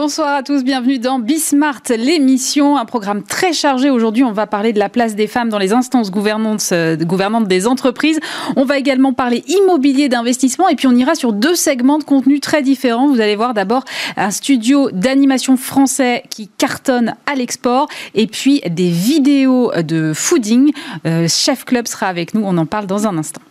Bonsoir à tous, bienvenue dans Bismart, l'émission, un programme très chargé. Aujourd'hui, on va parler de la place des femmes dans les instances gouvernantes, euh, des entreprises. On va également parler immobilier d'investissement et puis on ira sur deux segments de contenu très différents. Vous allez voir d'abord un studio d'animation français qui cartonne à l'export et puis des vidéos de fooding. Euh, Chef Club sera avec nous, on en parle dans un instant.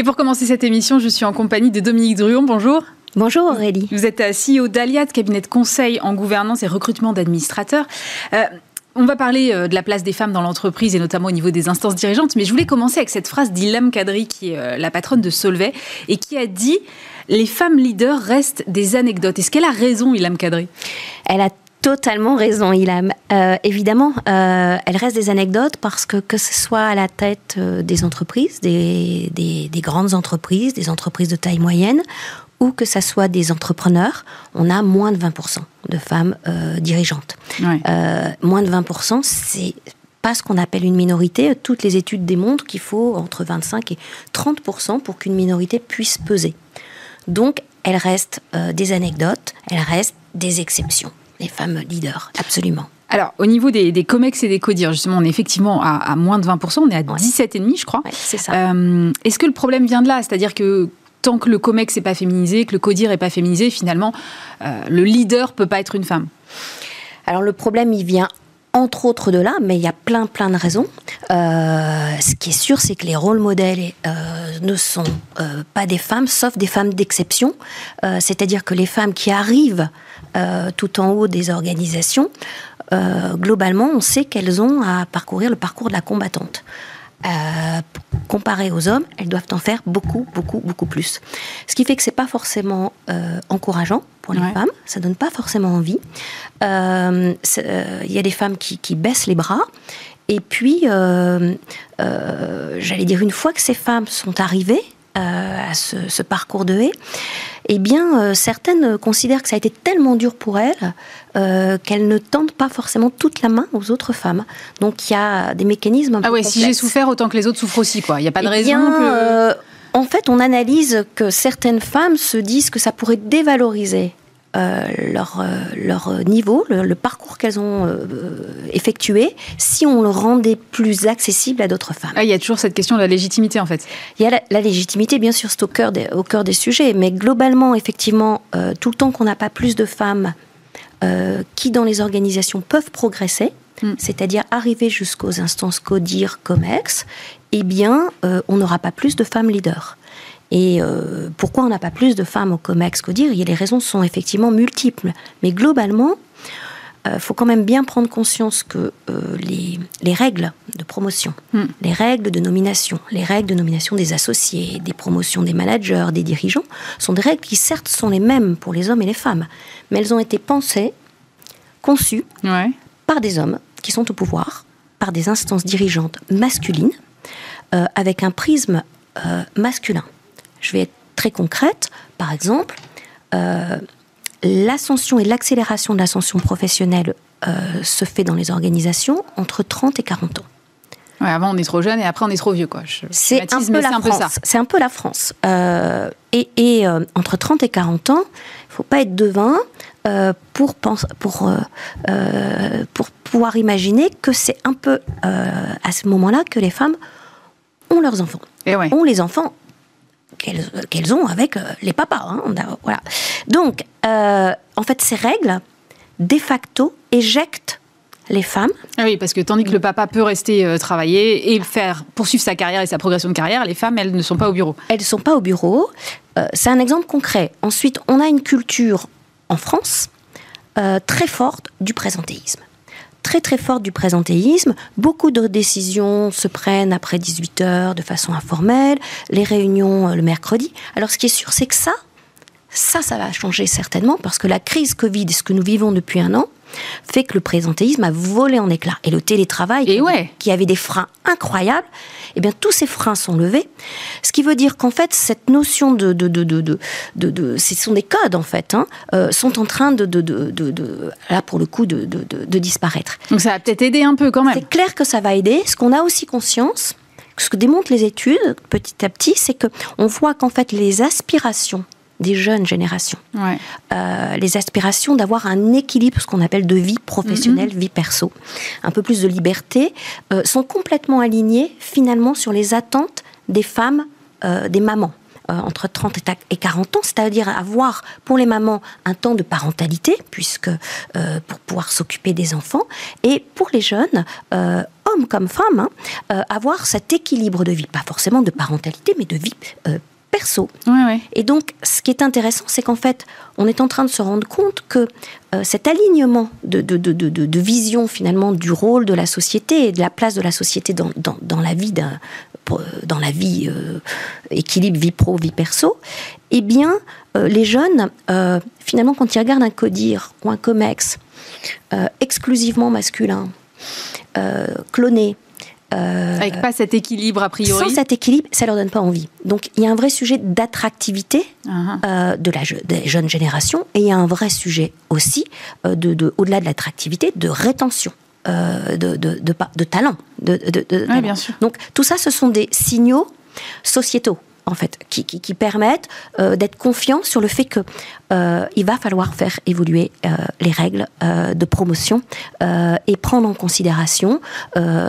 Et pour commencer cette émission, je suis en compagnie de Dominique Druon. Bonjour. Bonjour Aurélie. Vous êtes CEO d'Aliat, cabinet de conseil en gouvernance et recrutement d'administrateurs. Euh, on va parler euh, de la place des femmes dans l'entreprise et notamment au niveau des instances dirigeantes, mais je voulais commencer avec cette phrase d'Ilham Kadri, qui est euh, la patronne de Solvay, et qui a dit Les femmes leaders restent des anecdotes. Est-ce qu'elle a raison, Ilham Kadri? Elle a totalement raison, Ilham. Euh, évidemment, euh, elle reste des anecdotes parce que que ce soit à la tête euh, des entreprises, des, des, grandes entreprises, des entreprises de taille moyenne, ou que ce soit des entrepreneurs, on a moins de 20% de femmes dirigeantes. moins de 20%, c'est pas ce qu'on appelle une minorité. Toutes les études démontrent qu'il faut entre 25 et 30% pour qu'une minorité puisse peser. Donc, elle reste des anecdotes, elle reste des exceptions les femmes leaders, absolument. Alors, au niveau des, des, COMEX et des CODIR, justement, on est effectivement à, moins de 20%, on est à 17,5%, je crois. c'est ça. Euh, est-ce que le problème vient de là? C'est-à-dire que tant que le COMEX n'est pas féminisé, que le CODIR n'est pas féminisé, finalement, euh, le leader peut pas être une femme? Alors le problème, il vient entre autres de là, mais il y a plein plein de raisons. Euh, ce qui est sûr, c'est que les rôles modèles euh, ne sont euh, pas des femmes, sauf des femmes d'exception. C'est-à-dire que les femmes qui arrivent tout en haut des organisations, globalement, on sait qu'elles ont à parcourir le parcours de la combattante. Euh, comparées aux hommes, elles doivent en faire beaucoup, beaucoup, beaucoup plus. Ce qui fait que c'est pas forcément euh, encourageant pour les femmes, ça donne pas forcément envie. Euh, il y a des femmes qui, qui, baissent les bras. Et puis, j'allais dire, une fois que ces femmes sont arrivées à ce, ce parcours de haie, eh bien, euh, certaines considèrent que ça a été tellement dur pour elles euh, qu'elles ne tendent pas forcément toute la main aux autres femmes. Donc, il y a des mécanismes un ah ouais, si j'ai souffert, autant que les autres souffrent aussi, quoi. Il n'y a pas de eh raison euh, en fait, on analyse que certaines femmes se disent que ça pourrait dévaloriser euh, leur, euh, leur niveau, le, parcours qu'elles ont euh, effectué, si on le rendait plus accessible à d'autres femmes. Ah, il y a toujours cette question de la légitimité en fait. Il y a la, légitimité, bien sûr, c'est au cœur, des, au cœur des sujets, mais globalement, effectivement, tout le temps qu'on n'a pas plus de femmes qui, dans les organisations, peuvent progresser, hmm. c'est-à-dire arriver jusqu'aux instances CODIR, COMEX, eh bien, on n'aura pas plus de femmes leaders. Et euh, pourquoi on n'a pas plus de femmes au COMEX qu'au DIR? Les raisons sont effectivement multiples. Mais globalement, il euh, faut quand même bien prendre conscience que euh, les, les, règles de promotion, hmm. les règles de nomination, les règles de nomination des associés, des promotions des managers, des dirigeants, sont des règles qui certes sont les mêmes pour les hommes et les femmes, mais elles ont été pensées, conçues par des hommes qui sont au pouvoir, par des instances dirigeantes masculines, avec un prisme masculin. Je vais être très concrète. Par exemple, euh, l'ascension et l'accélération de l'ascension professionnelle euh, se fait dans les organisations entre 30 et 40 ans. avant, on est trop jeune et après, on est trop vieux. C'est un, peu la France. C'est un peu la France. Euh, et, entre 30 et 40 ans, il ne faut pas être devin pour, pour, pour pouvoir imaginer que c'est un peu à ce moment-là que les femmes ont leurs enfants. Et Ont les enfants qu'elles ont avec euh, les papas. Hein, voilà. Donc, euh, en fait, ces règles, de facto, éjectent les femmes. Ah oui, parce que tandis que le papa peut rester euh, travailler et faire poursuivre sa carrière et sa progression de carrière, les femmes, elles ne sont pas au bureau. Elles ne sont pas au bureau. c'est un exemple concret. Ensuite, on a une culture en France très forte du présentéisme très très forte du présentéisme. Beaucoup de décisions se prennent après 18 heures de façon informelle, les réunions euh, le mercredi. Alors ce qui est sûr, c'est que ça, ça, ça va changer certainement parce que la crise Covid ce que nous vivons depuis un an, fait que le présentéisme a volé en éclats. Et le télétravail, qui, avait des freins incroyables, eh bien, tous ces freins sont levés. Ce qui veut dire qu'en fait, cette notion de, de, de, de, de, ce sont des codes, en fait, hein, euh, sont en train de, de, de, là, pour le coup, de, de, disparaître. Donc ça va peut-être aider un peu quand même. C'est clair que ça va aider. Ce qu'on a aussi conscience, ce que démontrent les études petit à petit, c'est que on voit qu'en fait les aspirations des jeunes générations, euh, les aspirations d'avoir un équilibre, ce qu'on appelle de vie professionnelle, mm-hmm. vie perso, un peu plus de liberté, euh, sont complètement alignées finalement sur les attentes des femmes, euh, des mamans. Entre 30 et 40 ans, c'est-à-dire avoir pour les mamans un temps de parentalité, puisque pour pouvoir s'occuper des enfants, et pour les jeunes, hommes comme femmes, hein, avoir cet équilibre de vie, pas forcément de parentalité, mais de vie perso. Et donc, ce qui est intéressant, c'est qu'en fait, on est en train de se rendre compte que euh, cet alignement de, de, de, de, vision finalement du rôle de la société et de la place de la société dans, dans, dans la vie dans la vie euh, équilibre vie pro vie perso eh bien euh, les jeunes finalement quand ils regardent un codir ou un comex exclusivement masculin cloné euh, Avec pas cet équilibre a priori. Sans cet équilibre, ça leur donne pas envie. Donc il y a un vrai sujet d'attractivité uh-huh. euh, de la des jeunes générations et il y a un vrai sujet aussi euh, de, au-delà de l'attractivité, de rétention. de, de, de, de, talent. De, oui, bien sûr. Donc tout ça, ce sont des signaux sociétaux en fait, qui, permettent euh, d'être confiants sur le fait que euh, il va falloir faire évoluer euh, les règles de promotion et prendre en considération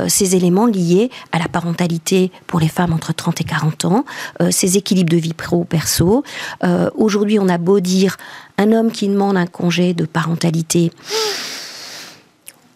ces éléments liés à la parentalité pour les femmes entre 30 et 40 ans, ces équilibres de vie pro-perso. Aujourd'hui, on a beau dire un homme qui demande un congé de parentalité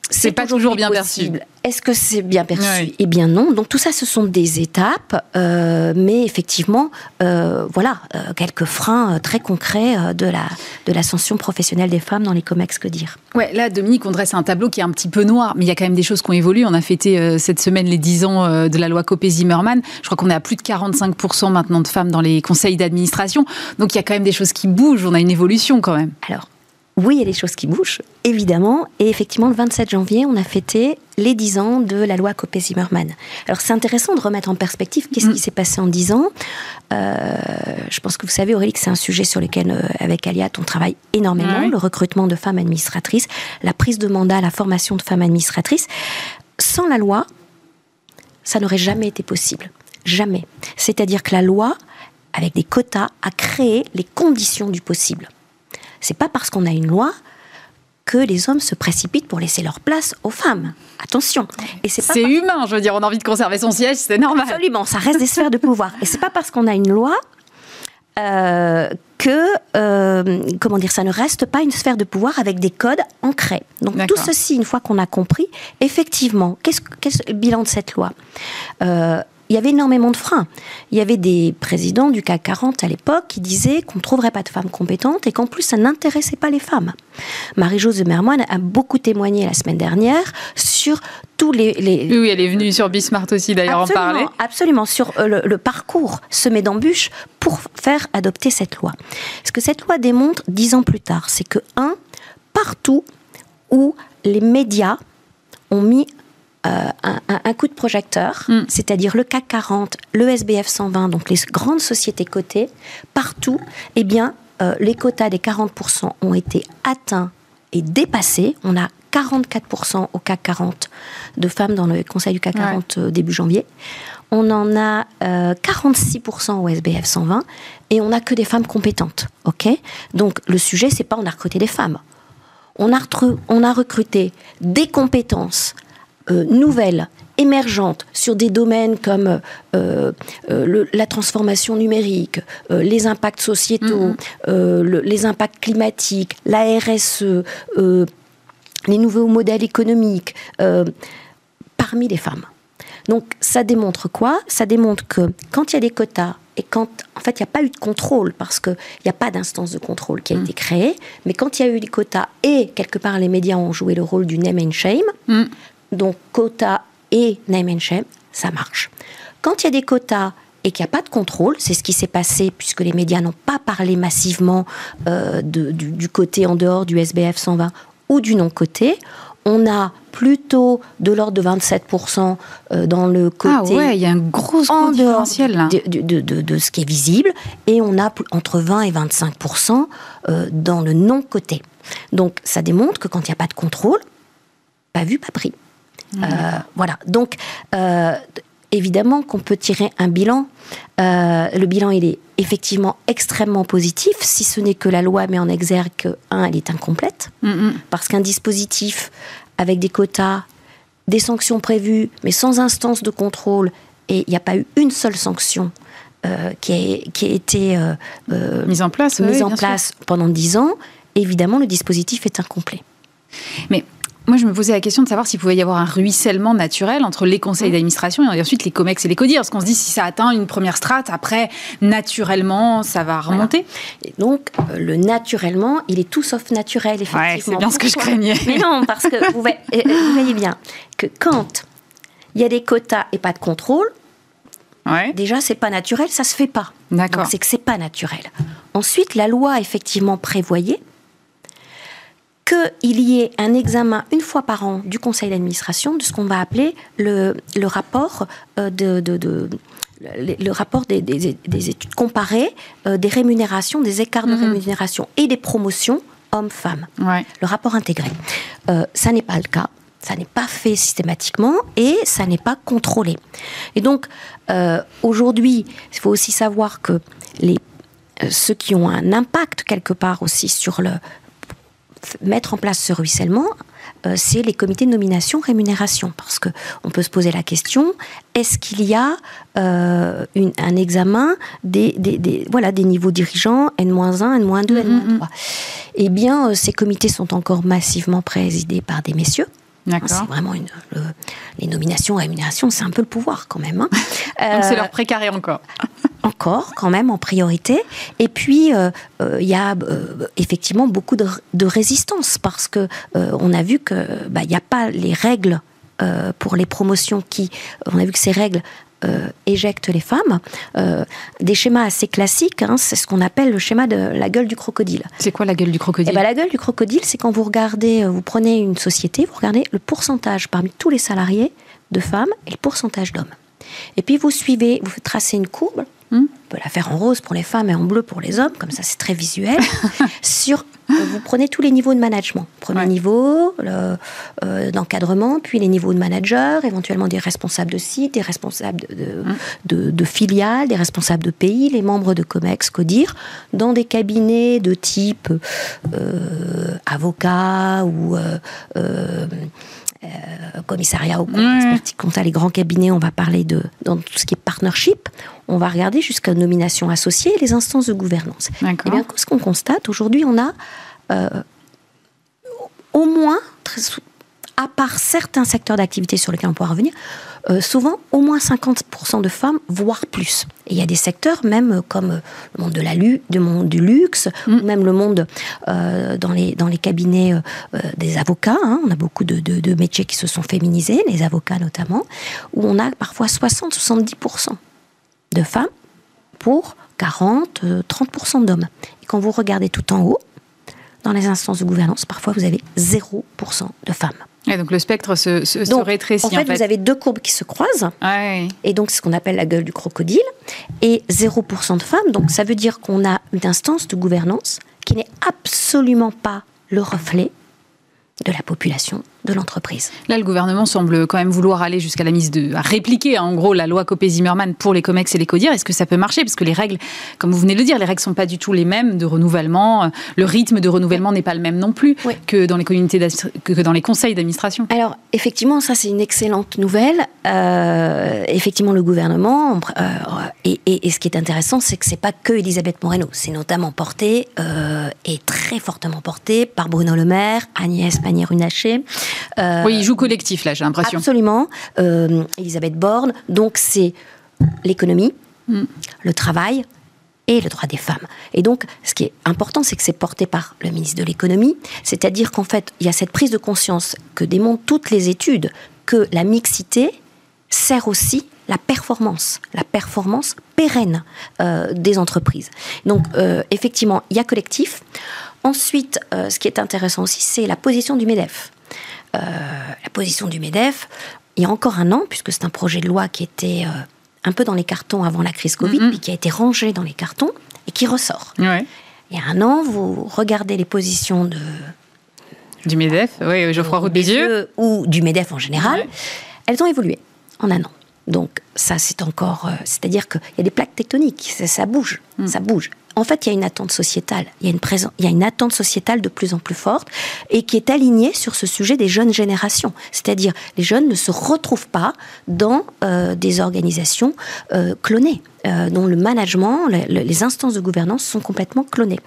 c'est pas toujours bien perçu. Est-ce que c'est bien perçu Eh bien non. Donc tout ça, ce sont des étapes, euh, mais effectivement, euh, voilà, euh, quelques freins très concrets de la de l'ascension professionnelle des femmes dans les comex, que dire? Ouais, là, Dominique, on dresse un tableau qui est un petit peu noir, mais il y a quand même des choses qui ont évolué. On a fêté cette semaine les 10 ans de la loi Copé-Zimmermann. Je crois qu'on est à plus de 45% maintenant de femmes dans les conseils d'administration. Donc il y a quand même des choses qui bougent. On a une évolution quand même. Alors oui, il y a des choses qui bougent, évidemment. Et effectivement, le 27 janvier, on a fêté les 10 ans de la loi Copé-Zimmermann. Alors, c'est intéressant de remettre en perspective qu'est-ce qui mm. s'est passé en 10 ans. Euh, je pense que vous savez, Aurélie, que c'est un sujet sur lequel, euh, avec Aliat, on travaille énormément. Le recrutement de femmes administratrices, la prise de mandat, la formation de femmes administratrices. Sans la loi, ça n'aurait jamais été possible. Jamais. C'est-à-dire que la loi, avec des quotas, a créé les conditions du possible. C'est pas parce qu'on a une loi que les hommes se précipitent pour laisser leur place aux femmes. Attention. Et c'est humain, je veux dire, on a envie de conserver son siège, c'est normal. Absolument, ça reste des sphères de pouvoir. Et c'est pas parce qu'on a une loi euh, que, euh, comment dire, ça ne reste pas une sphère de pouvoir avec des codes ancrés. Donc tout ceci, une fois qu'on a compris, effectivement, qu'est-ce, qu'est-ce le bilan de cette loi? Euh, il y avait énormément de freins. Il y avait des présidents du CAC 40 à l'époque qui disaient qu'on ne trouverait pas de femmes compétentes et qu'en plus ça n'intéressait pas les femmes. Marie-Jose Mermoine a beaucoup témoigné la semaine dernière sur tous les, Oui, elle est venue sur Bismarck aussi d'ailleurs en parler. Absolument, sur euh, le, le parcours semé d'embûches pour faire adopter cette loi. Ce que cette loi démontre dix ans plus tard, c'est que, un, partout où les médias ont mis euh, un, coup de projecteur, mm. c'est-à-dire le CAC 40, le SBF 120, donc les grandes sociétés cotées, partout, eh bien, euh, les quotas des 40% ont été atteints et dépassés. On a 44% au CAC 40 de femmes dans le Conseil du CAC 40 euh, début janvier. On en a 46% au SBF 120 et on n'a que des femmes compétentes. Ok? Donc le sujet, c'est pas on a recruté des femmes. On a, on a recruté des compétences nouvelles, émergentes sur des domaines comme euh, euh, la transformation numérique, les impacts sociétaux, mm-hmm. les impacts climatiques, la RSE, les nouveaux modèles économiques, parmi les femmes. Donc ça démontre quoi? Ça démontre que quand il y a des quotas et quand, en fait, il n'y a pas eu de contrôle, parce qu'il n'y a pas d'instance de contrôle qui a mm. été créée, mais quand il y a eu des quotas et quelque part les médias ont joué le rôle du name and shame, mm. Donc quota et name and shame, ça marche. Quand il y a des quotas et qu'il n'y a pas de contrôle, c'est ce qui s'est passé puisque les médias n'ont pas parlé massivement euh, du, côté en dehors du SBF 120 ou du non-côté, on a plutôt de l'ordre de 27% euh, dans le côté. Ah ouais, il y a un gros, gros différentiel là. De, ce qui est visible, et on a entre 20 et 25% euh, dans le non-côté. Donc ça démontre que quand il n'y a pas de contrôle, pas vu, pas pris. Euh, voilà. Donc, euh, évidemment qu'on peut tirer un bilan. Euh, le bilan, il est effectivement extrêmement positif, si ce n'est que la loi met en exergue que, un, elle est incomplète, parce qu'un dispositif avec des quotas, des sanctions prévues, mais sans instance de contrôle, et il n'y a pas eu une seule sanction euh, qui, a, qui, a, été euh, mise en place, mise en place pendant dix ans, évidemment, le dispositif est incomplet. Mais moi, je me posais la question de savoir s'il pouvait y avoir un ruissellement naturel entre les conseils mmh. d'administration et ensuite les COMEX et les CODIR. Parce qu'on se dit, si ça atteint une première strate, après, naturellement, ça va remonter. Et donc, euh, le naturellement, il est tout sauf naturel, effectivement. Ouais, c'est bien ce que je craignais. Mais non, parce que vous voyez, euh, vous voyez bien que quand il y a des quotas et pas de contrôle, Ouais. Déjà, c'est pas naturel, ça se fait pas. D'accord. C'est que c'est pas naturel. Ensuite, la loi effectivement prévoyait qu'il y ait un examen une fois par an du conseil d'administration de ce qu'on va appeler le, le rapport euh, de, de, de le, rapport des, des, des, études comparées euh, des rémunérations, des écarts de mhm. rémunération et des promotions hommes-femmes. Ouais. Le rapport intégré. Euh, ça n'est pas le cas. Ça n'est pas fait systématiquement et ça n'est pas contrôlé. Et donc, euh, aujourd'hui, il faut aussi savoir que les, ceux qui ont un impact quelque part aussi sur le, mettre en place ce ruissellement, euh, c'est les comités de nomination rémunération. Parce que on peut se poser la question est-ce qu'il y a euh, une, un examen des, des, des, voilà, des niveaux dirigeants N-1, N-2, N-3 Eh bien, euh, ces comités sont encore massivement présidés par des messieurs. C'est vraiment une, les nominations, rémunération, c'est un peu le pouvoir quand même. Hein. Donc c'est leur précaré encore. encore quand même en priorité. Et puis euh, euh, il y a euh, effectivement beaucoup de, de, résistance parce que on a vu que bah, il n'y a pas les règles pour les promotions qui, on a vu que ces règles éjectent les femmes. des schémas assez classiques, hein, c'est ce qu'on appelle le schéma de la gueule du crocodile. C'est quoi la gueule du crocodile eh ben, La gueule du crocodile, c'est quand vous regardez, vous prenez une société, vous regardez le pourcentage parmi tous les salariés de femmes et le pourcentage d'hommes. Et puis vous suivez, vous tracez une courbe Hmm? On peut la faire en rose pour les femmes et en bleu pour les hommes, comme ça c'est très visuel. Sur, euh, vous prenez tous les niveaux de management. Premier niveau euh, d'encadrement, puis les niveaux de manager, éventuellement des responsables de site, des responsables de, hmm. de, filiales, des responsables de pays, les membres de COMEX, CODIR, dans des cabinets de type euh, avocat ou euh, commissariat au compte, les grands cabinets, on va parler de dans tout ce qui est partnership, on va regarder jusqu'à nomination associée et les instances de gouvernance. Et eh bien, ce qu'on constate aujourd'hui, on a euh, au moins à part certains secteurs d'activité sur lesquels on pourra revenir, euh, souvent au moins 50% de femmes, voire plus. Et il y a des secteurs, même euh, comme euh, le monde de la lu le monde du luxe, mm. ou même le monde dans, les, dans les cabinets des avocats. Hein. on a beaucoup de, de, métiers qui se sont féminisés, les avocats notamment, où on a parfois 60-70% de femmes pour 40-30% d'hommes. Et quand vous regardez tout en haut, dans les instances de gouvernance, parfois vous avez 0% de femmes. Et donc le spectre se, se, rétrécit. En fait, vous avez deux courbes qui se croisent. Et donc c'est ce qu'on appelle la gueule du crocodile. Et 0% de femmes. Donc ça veut dire qu'on a une instance de gouvernance qui n'est absolument pas le reflet de la population de l'entreprise. Là, le gouvernement semble quand même vouloir aller jusqu'à la mise de... à répliquer, hein, en gros, la loi Copé-Zimmermann pour les COMEX et les CODIR. Est-ce que ça peut marcher? Parce que les règles, comme vous venez de le dire, les règles ne sont pas du tout les mêmes de renouvellement. Le rythme de renouvellement n'est pas le même non plus que dans les communautés que dans les conseils d'administration. Alors, effectivement, ça, c'est une excellente nouvelle. Euh, effectivement, le gouvernement... Euh, et, et, ce qui est intéressant, c'est que c'est pas que Elisabeth Moreno. C'est notamment porté, euh, et très fortement porté, par Bruno Le Maire, Agnès Pannier-Runacher, euh, oui, il joue collectif, là, j'ai l'impression. Absolument. Euh, Elisabeth Borne. Donc, c'est l'économie, mm. le travail, et le droit des femmes. Et donc, ce qui est important, c'est que c'est porté par le ministre de l'économie, c'est-à-dire qu'en fait, il y a cette prise de conscience que démontrent toutes les études que la mixité sert aussi la performance, la performance pérenne euh, des entreprises. Donc, effectivement, il y a collectif. Ensuite, ce qui est intéressant aussi, c'est la position du MEDEF. Euh, la position du MEDEF, il y a encore un an, puisque c'est un projet de loi qui était euh, un peu dans les cartons avant la crise Covid, puis qui a été rangé dans les cartons et qui ressort. Il y a un an, vous regardez les positions de... Du MEDEF, oui, Geoffroy Roux Bézieux. Ou du MEDEF en général, elles ont évolué en un an. Donc ça, c'est encore, c'est-à-dire qu'il y a des plaques tectoniques, ça, bouge, mm. ça bouge en fait, il y a une attente sociétale. Il y a une, attente sociétale de plus en plus forte et qui est alignée sur ce sujet des jeunes générations. C'est-à-dire, les jeunes ne se retrouvent pas dans euh, des organisations euh, clonées. Euh, dont le management, les instances de gouvernance sont complètement clonées.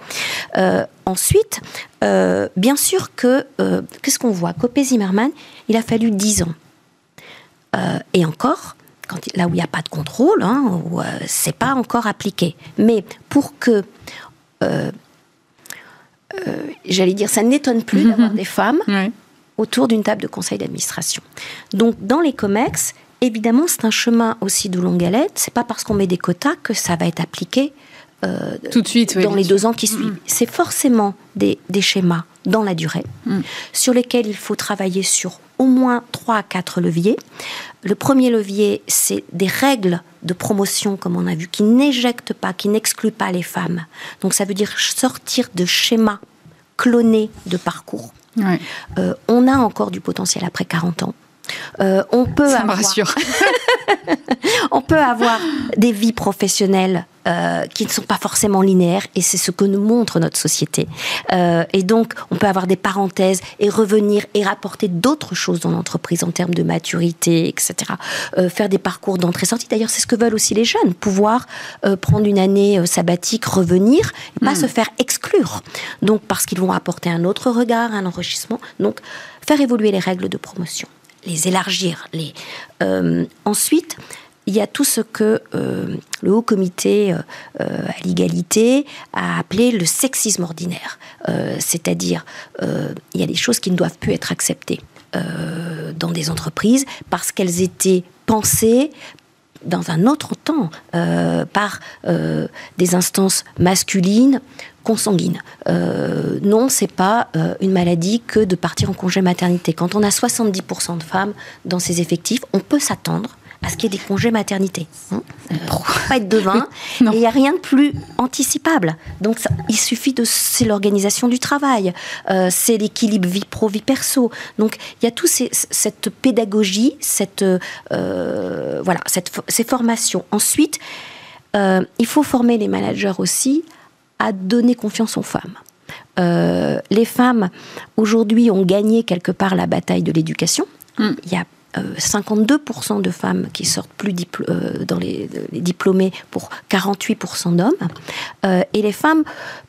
ensuite, bien sûr que, qu'est-ce qu'on voit? Copé Zimmerman, il a fallu dix ans. et encore, là où il n'y a pas de contrôle, hein, où euh, c'est pas encore appliqué. Mais pour que, euh, euh, j'allais dire, ça n'étonne plus d'avoir des femmes autour d'une table de conseil d'administration. Donc, dans les COMEX, évidemment, c'est un chemin aussi de longue haleine. C'est pas parce qu'on met des quotas que ça va être appliqué tout de suite dans les deux ans qui suivent. C'est forcément des, schémas dans la durée mm. sur lesquels il faut travailler sur au moins trois à quatre leviers. Le premier levier, c'est des règles de promotion, comme on a vu, qui n'éjectent pas, qui n'excluent pas les femmes. Donc ça veut dire sortir de schémas clonés de parcours. Euh, on a encore du potentiel après 40 ans. Euh, on peut Ça me rassure. on peut avoir des vies professionnelles euh, qui ne sont pas forcément linéaires et c'est ce que nous montre notre société. Euh, et donc, on peut avoir des parenthèses et revenir et rapporter d'autres choses dans l'entreprise en termes de maturité, etc. faire des parcours d'entrée-sortie. D'ailleurs, c'est ce que veulent aussi les jeunes, pouvoir prendre une année sabbatique, revenir, et pas hmm. se faire exclure. Donc, parce qu'ils vont apporter un autre regard, un enrichissement. Donc, faire évoluer les règles de promotion les élargir. Euh, ensuite, il y a tout ce que euh, le Haut Comité euh, à l'égalité a appelé le sexisme ordinaire. C'est-à-dire, il y a des choses qui ne doivent plus être acceptées dans des entreprises parce qu'elles étaient pensées dans un autre temps par des instances masculines consanguine. Euh, non, c'est pas euh, une maladie que de partir en congé maternité. Quand on a 70% de femmes dans ses effectifs, on peut s'attendre à ce qu'il y ait des congés maternité. Hein euh, pas être devin. et il n'y a rien de plus anticipable. Donc il suffit de... C'est l'organisation du travail, euh, c'est l'équilibre vie pro, vie perso. Donc il y a tout cette pédagogie, cette, voilà, cette, ces formations. Ensuite, il faut former les managers aussi à donner confiance aux femmes. Euh, les femmes, aujourd'hui, ont gagné quelque part la bataille de l'éducation. Mm. Il y a 52% euh, de femmes qui sortent plus euh, dans les, diplômés pour 48% d'hommes. et les femmes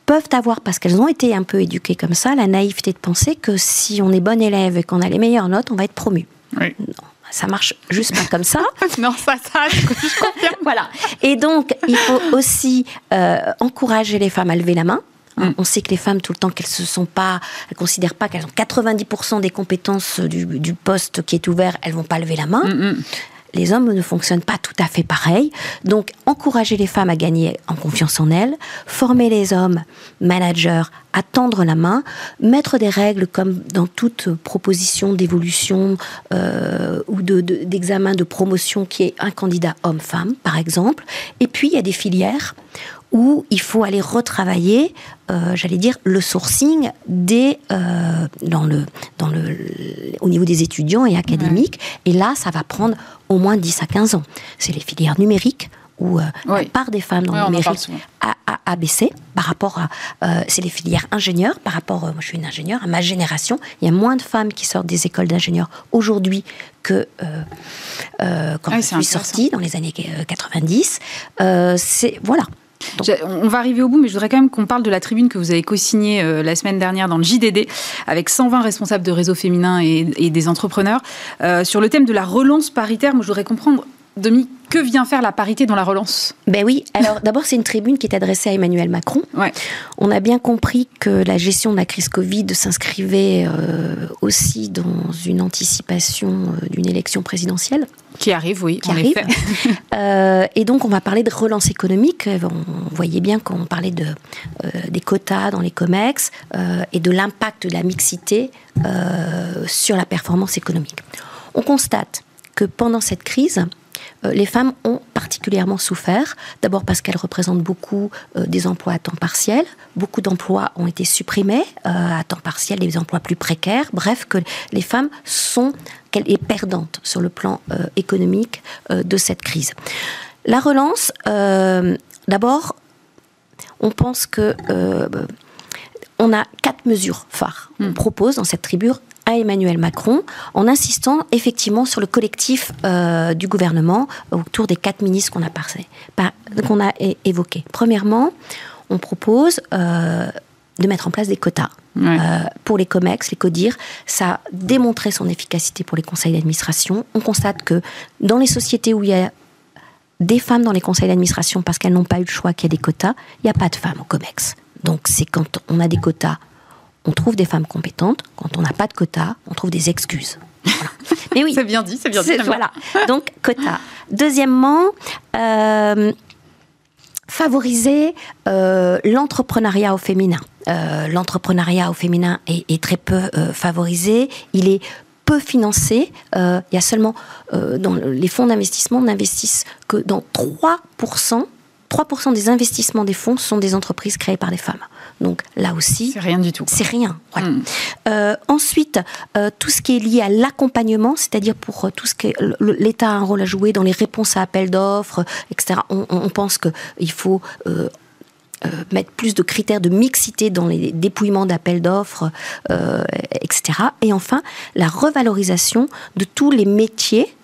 peuvent avoir, parce qu'elles ont été un peu éduquées comme ça, la naïveté de penser que si on est bon élève et qu'on a les meilleures notes, on va être promu. Oui. Non ça marche juste pas comme ça. non, ça, ça, je confirme. voilà. Et donc, il faut aussi euh, encourager les femmes à lever la main. Mm. On sait que les femmes, tout le temps qu'elles se sont pas, elles considèrent pas qu'elles ont 90% des compétences du, poste qui est ouvert, elles vont pas lever la main. Mm, mm les hommes ne fonctionnent pas tout à fait pareil. Donc, encourager les femmes à gagner en confiance en elles, former les hommes managers à tendre la main, mettre des règles comme dans toute proposition d'évolution euh, ou d'examen de, de promotion qui est un candidat homme-femme, par exemple. Et puis, il y a des filières où il faut aller retravailler, euh, j'allais dire, le sourcing des, euh, dans le, dans le, au niveau des étudiants et académiques. Et là, ça va prendre au moins 10 à 15 ans. C'est les filières numériques où euh, la part des femmes dans le numérique a, a, baissé par rapport à... c'est les filières ingénieurs, par rapport, moi je suis une ingénieure, à ma génération, il y a moins de femmes qui sortent des écoles d'ingénieurs aujourd'hui que quand je suis sortie dans les années 90. c'est Voilà, on va arriver au bout, mais je voudrais quand même qu'on parle de la tribune que vous avez co-signée euh, la semaine dernière dans le JDD avec 120 responsables de réseaux féminins et, des entrepreneurs euh, sur le thème de la relance paritaire. Moi, je voudrais comprendre, Demi, que vient faire la parité dans la relance Ben oui, alors d'abord c'est une tribune qui est adressée à Emmanuel Macron. On a bien compris que la gestion de la crise Covid s'inscrivait euh, aussi dans une anticipation d'une élection présidentielle. Qui arrive, oui, qui arrive. Euh, et donc, on va parler de relance économique. On voyait bien qu'on parlait de, euh, des quotas dans les COMEX euh, et de l'impact de la mixité sur la performance économique. On constate que pendant cette crise, les femmes ont particulièrement souffert. D'abord parce qu'elles représentent beaucoup des emplois à temps partiel. Beaucoup d'emplois ont été supprimés à temps partiel, des emplois plus précaires. Bref, que les femmes sont qu'elle est perdante sur le plan économique de cette crise. La relance, d'abord, on pense que on a quatre mesures phares. On hmm. propose dans cette tribu à Emmanuel Macron en insistant effectivement sur le collectif euh, du gouvernement autour des quatre ministres qu'on a, qu'on a évoqués. Premièrement, on propose euh, de mettre en place des quotas. Euh, pour les COMEX, les CODIR, ça a démontré son efficacité pour les conseils d'administration. On constate que dans les sociétés où il y a des femmes dans les conseils d'administration parce qu'elles n'ont pas eu le choix qu'il y a des quotas, il n'y a pas de femmes au COMEX. Donc c'est quand on a des quotas, on trouve des femmes compétentes. Quand on n'a pas de quotas, on trouve des excuses. Mais oui. c'est bien dit, c'est bien dit. Voilà. Donc quotas. Deuxièmement, euh, favoriser euh, l'entrepreneuriat au féminin. Euh, l'entrepreneuriat au féminin est, très peu favorisé. Il est peu financé. il y a seulement dans les fonds d'investissement n'investissent que dans 3% 3% des investissements des fonds sont des entreprises créées par des femmes. Donc là aussi, c'est rien du tout. C'est rien. Hmm. Euh, ensuite, euh, tout ce qui est lié à l'accompagnement, c'est-à-dire pour euh, tout ce que l'État a un rôle à jouer dans les réponses à appels d'offres, etc. On, pense qu'il faut mettre plus de critères de mixité dans les dépouillements d'appels d'offres, etc. Et enfin, la revalorisation de tous les métiers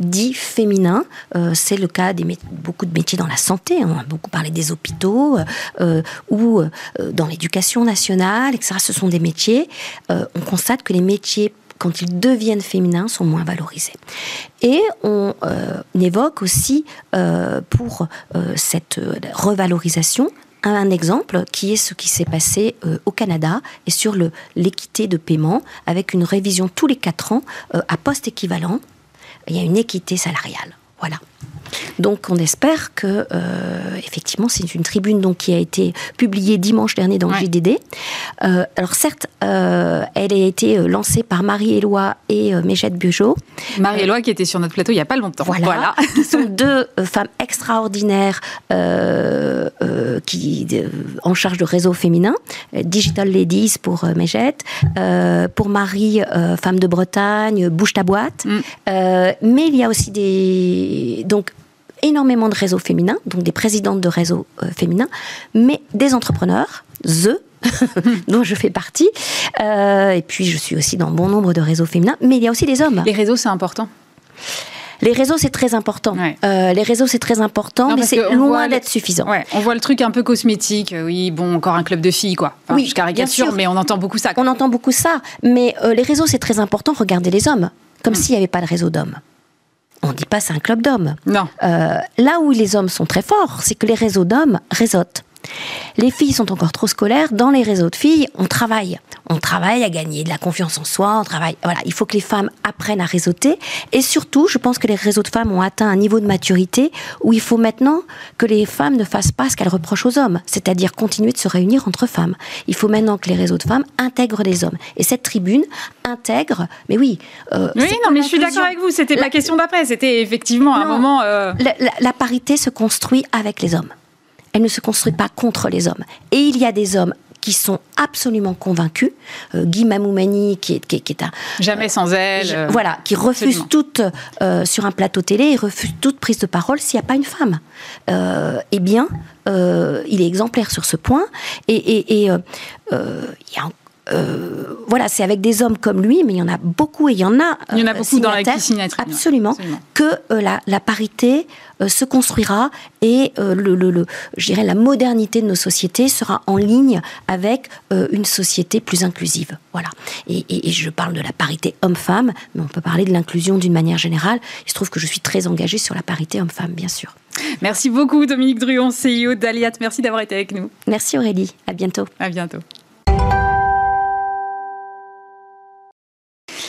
dit féminin. Euh, c'est le cas des beaucoup de métiers dans la santé. On a beaucoup parlé des hôpitaux euh, ou euh, dans l'éducation nationale, etc. Ce sont des métiers. on constate que les métiers quand ils deviennent féminins, sont moins valorisés. Et on évoque aussi pour cette revalorisation un exemple qui est ce qui s'est passé au Canada et sur l'équité de paiement avec une révision tous les quatre ans à poste équivalent il y a une équité salariale. Voilà. Donc on espère que euh, effectivement c'est une tribune donc qui a été publiée dimanche dernier dans le GDD. Euh, alors certes, euh, elle a été lancée par Marie-Éloi et Mégette Bugeaud. Marie-Éloi qui était sur notre plateau il n'y a pas longtemps. Voilà. qui sont deux femmes extraordinaires qui en charge de réseau féminin, Digital Ladies pour Mégette, pour Marie, femme de Bretagne, bouge ta boîte. Mm. mais il y a aussi des donc énormément de réseaux féminins, donc des présidentes de réseaux euh, féminins, mais des entrepreneurs, the, dont je fais partie. Euh, et puis, je suis aussi dans bon nombre de réseaux féminins, mais il y a aussi des hommes. Les réseaux, c'est important les réseaux, c'est très important. Euh, les réseaux, c'est très important, mais c'est loin d'être suffisant. on voit le truc un peu cosmétique. Oui, bon, encore un club de filles, quoi. oui, je caricature, mais on entend beaucoup ça. On entend beaucoup ça. Mais les réseaux, c'est très important. Regardez les hommes. Comme hmm. s'il n'y avait pas de réseau d'hommes on ne dit pas c'est un club d'hommes. Non. Euh, là où les hommes sont très forts, c'est que les réseaux d'hommes réseautent. Les filles sont encore trop scolaires. Dans les réseaux de filles, on travaille. On travaille à gagner de la confiance en soi. On travaille. Voilà, il faut que les femmes apprennent à réseauter. Et surtout, je pense que les réseaux de femmes ont atteint un niveau de maturité où il faut maintenant que les femmes ne fassent pas ce qu'elles reprochent aux hommes, c'est-à-dire continuer de se réunir entre femmes. Il faut maintenant que les réseaux de femmes intègrent les hommes. Et cette tribune intègre. Mais oui. Euh, oui, non, mais je suis d'accord avec vous. C'était la question d'après. C'était effectivement un moment. Euh, la parité se construit avec les hommes elle ne se construit pas contre les hommes. Et il y a des hommes qui sont absolument convaincus. Euh, Guy Mamoumani, qui est, qui, est un... Jamais sans elle. Euh, voilà, qui refuse toute, euh, sur un plateau télé, il refuse toute prise de parole s'il n'y a pas une femme. eh bien, il est exemplaire sur ce point. Et, et, et il y a euh, voilà, c'est avec des hommes comme lui, mais il y en a beaucoup et il y en a. Il y en a euh, beaucoup dans la Absolument, que euh, la, parité se construira et le, le, je dirais la modernité de nos sociétés sera en ligne avec une société plus inclusive. Voilà. Et, et je parle de la parité homme-femme, mais on peut parler de l'inclusion d'une manière générale. Il se trouve que je suis très engagée sur la parité homme-femme, bien sûr. Merci beaucoup, Dominique Druon, CEO d'Aliat. Merci d'avoir été avec nous. Merci Aurélie. À bientôt. À bientôt.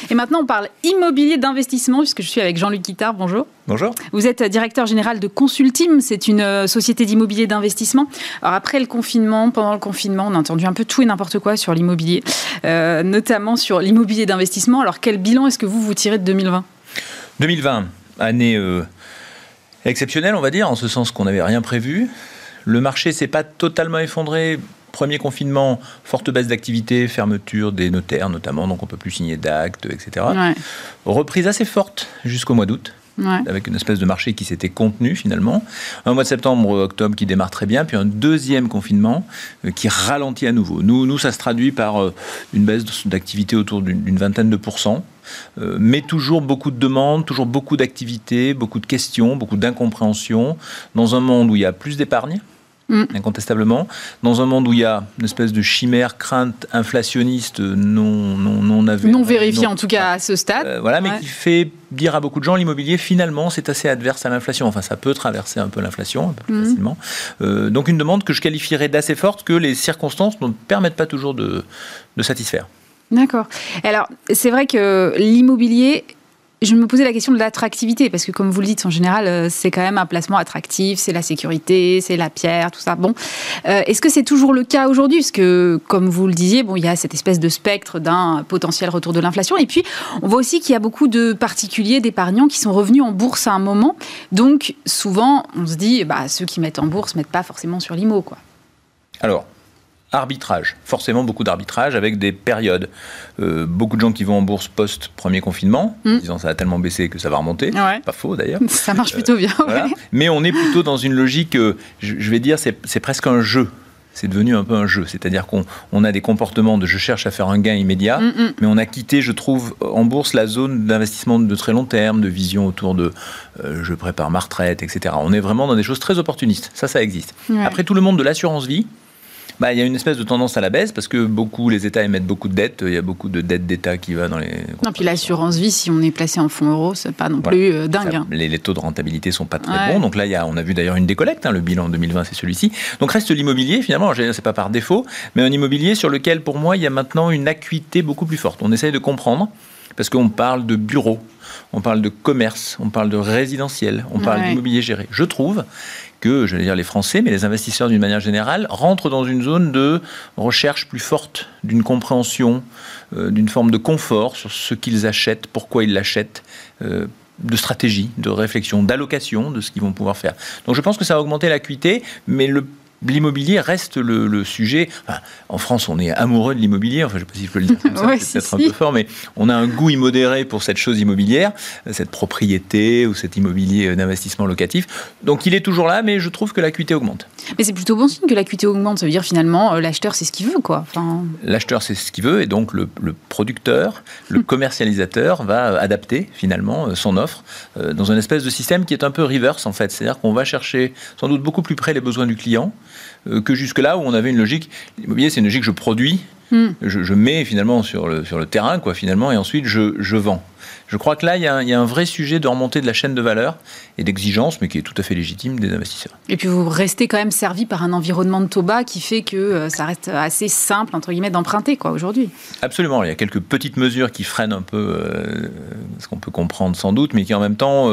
Et maintenant, on parle immobilier d'investissement, puisque je suis avec Jean-Luc Guittard. Bonjour. Bonjour. Vous êtes directeur général de Consultim, c'est une euh, société d'immobilier d'investissement. Alors après le confinement, pendant le confinement, on a entendu un peu tout et n'importe quoi sur l'immobilier, euh, notamment sur l'immobilier d'investissement. Alors quel bilan est-ce que vous vous tirez de 2020 2020, année euh, Exceptionnel, on va dire, en ce sens qu'on n'avait rien prévu. Le marché s'est pas totalement effondré. Premier confinement, forte baisse d'activité, fermeture des notaires notamment, donc on peut plus signer d'actes, etc. Reprise assez forte jusqu'au mois d'août avec une espèce de marché qui s'était contenu finalement. Un mois de septembre, octobre qui démarre très bien, puis un deuxième confinement euh, qui ralentit à nouveau. Nous, nous ça se traduit par euh, une baisse d'activité autour d'une vingtaine de pourcents. Euh, mais toujours beaucoup de demandes, toujours beaucoup d'activités, beaucoup de questions, beaucoup d'incompréhension, dans un monde où il y a plus d'épargne, Mm. incontestablement. Dans un monde où il y a une espèce de chimère, crainte inflationniste non, non, non Non vérifiée en tout cas à ce stade. Euh, voilà, mais qui fait dire à beaucoup de gens l'immobilier, finalement, c'est assez adverse à l'inflation. Enfin, ça peut traverser un peu l'inflation, un peu plus mm. facilement. Euh, donc une demande que je qualifierais d'assez forte que les circonstances ne permettent pas toujours de, de satisfaire. D'accord. Alors, c'est vrai que l'immobilier je me posais la question de l'attractivité, parce que comme vous le dites, en général, euh, c'est quand même un placement attractif, c'est la sécurité, c'est la pierre, tout ça. Bon, euh, est-ce que c'est toujours le cas aujourd'hui? Parce que, comme vous le disiez, bon, il y a cette espèce de spectre d'un potentiel retour de l'inflation. Et puis, on voit aussi qu'il y a beaucoup de particuliers, d'épargnants qui sont revenus en bourse à un moment. Donc, souvent, on se dit, bah, ceux qui mettent en bourse mettent pas forcément sur l'IMO, quoi. Alors, arbitrage, forcément beaucoup d'arbitrage avec des périodes. Euh, beaucoup de gens qui vont en bourse post-premier confinement, hmm. disant ça a tellement baissé que ça va remonter. Pas faux d'ailleurs. Ça marche plutôt bien. Euh, Mais on est plutôt dans une logique, euh, je, vais dire, c'est presque un jeu c'est devenu un peu un jeu. C'est-à-dire qu'on a des comportements de je cherche à faire un gain immédiat, hmm, hmm. mais on a quitté, je trouve, en bourse la zone d'investissement de très long terme, de vision autour de je prépare ma retraite, etc. On est vraiment dans des choses très opportunistes. Ça, ça existe. Après, tout le monde de l'assurance vie, bah, il y a une espèce de tendance à la baisse parce que beaucoup, les États émettent beaucoup de dettes. Il y a beaucoup de dettes d'État qui va dans les. Non, puis l'assurance vie, si on est placé en fonds euros, c'est pas non plus euh, dingue. Hein. les, taux de rentabilité sont pas très bons. Donc là, il y a, on a vu d'ailleurs une décollecte. Hein, le bilan 2020, c'est celui-ci. Donc reste l'immobilier, finalement. C'est pas par défaut, mais un immobilier sur lequel, pour moi, il y a maintenant une acuité beaucoup plus forte. On essaye de comprendre parce qu'on parle de bureaux, on parle de commerce, on parle de résidentiel, on parle d'immobilier géré. Je trouve que, j'allais dire les Français, mais les investisseurs d'une manière générale, rentrent dans une zone de recherche plus forte, d'une compréhension, euh, d'une forme de confort sur ce qu'ils achètent, pourquoi ils l'achètent. Euh, de stratégie, de réflexion, d'allocation de ce qu'ils vont pouvoir faire. Donc je pense que ça a augmenté l'acuité, mais le L'immobilier reste le, sujet. en France, on est amoureux de l'immobilier. Enfin, je ne sais pas si je peux le dire comme ça, c'est peut-être un peu fort, mais on a un goût immodéré pour cette chose immobilière, cette propriété ou cet immobilier d'investissement locatif. Donc, il est toujours là, mais je trouve que l'acuité augmente. Mais c'est plutôt bon signe que l'acuité augmente. Ça veut dire finalement, euh, l'acheteur, c'est ce qu'il veut, quoi. Enfin... L'acheteur, c'est ce qu'il veut, et donc le, producteur, le commercialisateur va adapter finalement euh, son offre euh, dans une espèce de système qui est un peu reverse en fait. C'est-à-dire qu'on va chercher sans doute beaucoup plus près les besoins du client euh, que jusque-là où on avait une logique. L'immobilier, c'est une logique je produis, hmm. je, mets finalement sur le, sur le terrain, quoi, finalement, et ensuite je, je vends. Je crois que là, il y, a un, vrai sujet de remontée de la chaîne de valeur et d'exigence, mais qui est tout à fait légitime des investisseurs. Et puis vous restez quand même servi par un environnement de taux bas qui fait que euh, ça reste assez simple, entre guillemets, d'emprunter quoi aujourd'hui. Absolument. Il y a quelques petites mesures qui freinent un peu euh, ce qu'on peut comprendre sans doute, mais qui en même temps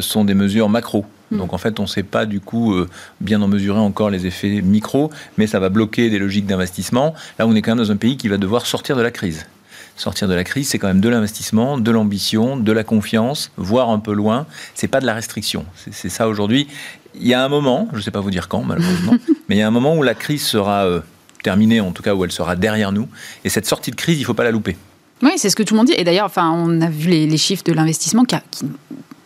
sont des mesures macro. Mm. Donc en fait, on ne sait pas du coup euh, bien en mesurer encore les effets micro, mais ça va bloquer des logiques d'investissement. Là, on est quand même dans un pays qui va devoir sortir de la crise. Sortir de la crise, c'est quand même de l'investissement, de l'ambition, de la confiance, voir un peu loin. C'est pas de la restriction. C'est ça aujourd'hui. Il y a un moment, je ne sais pas vous dire quand malheureusement, mais il y a un moment où la crise sera euh, terminée, en tout cas où elle sera derrière nous. Et cette sortie de crise, il ne faut pas la louper. Oui, c'est ce que tout le monde dit. Et d'ailleurs, enfin, on a vu les, chiffres de l'investissement qui, qui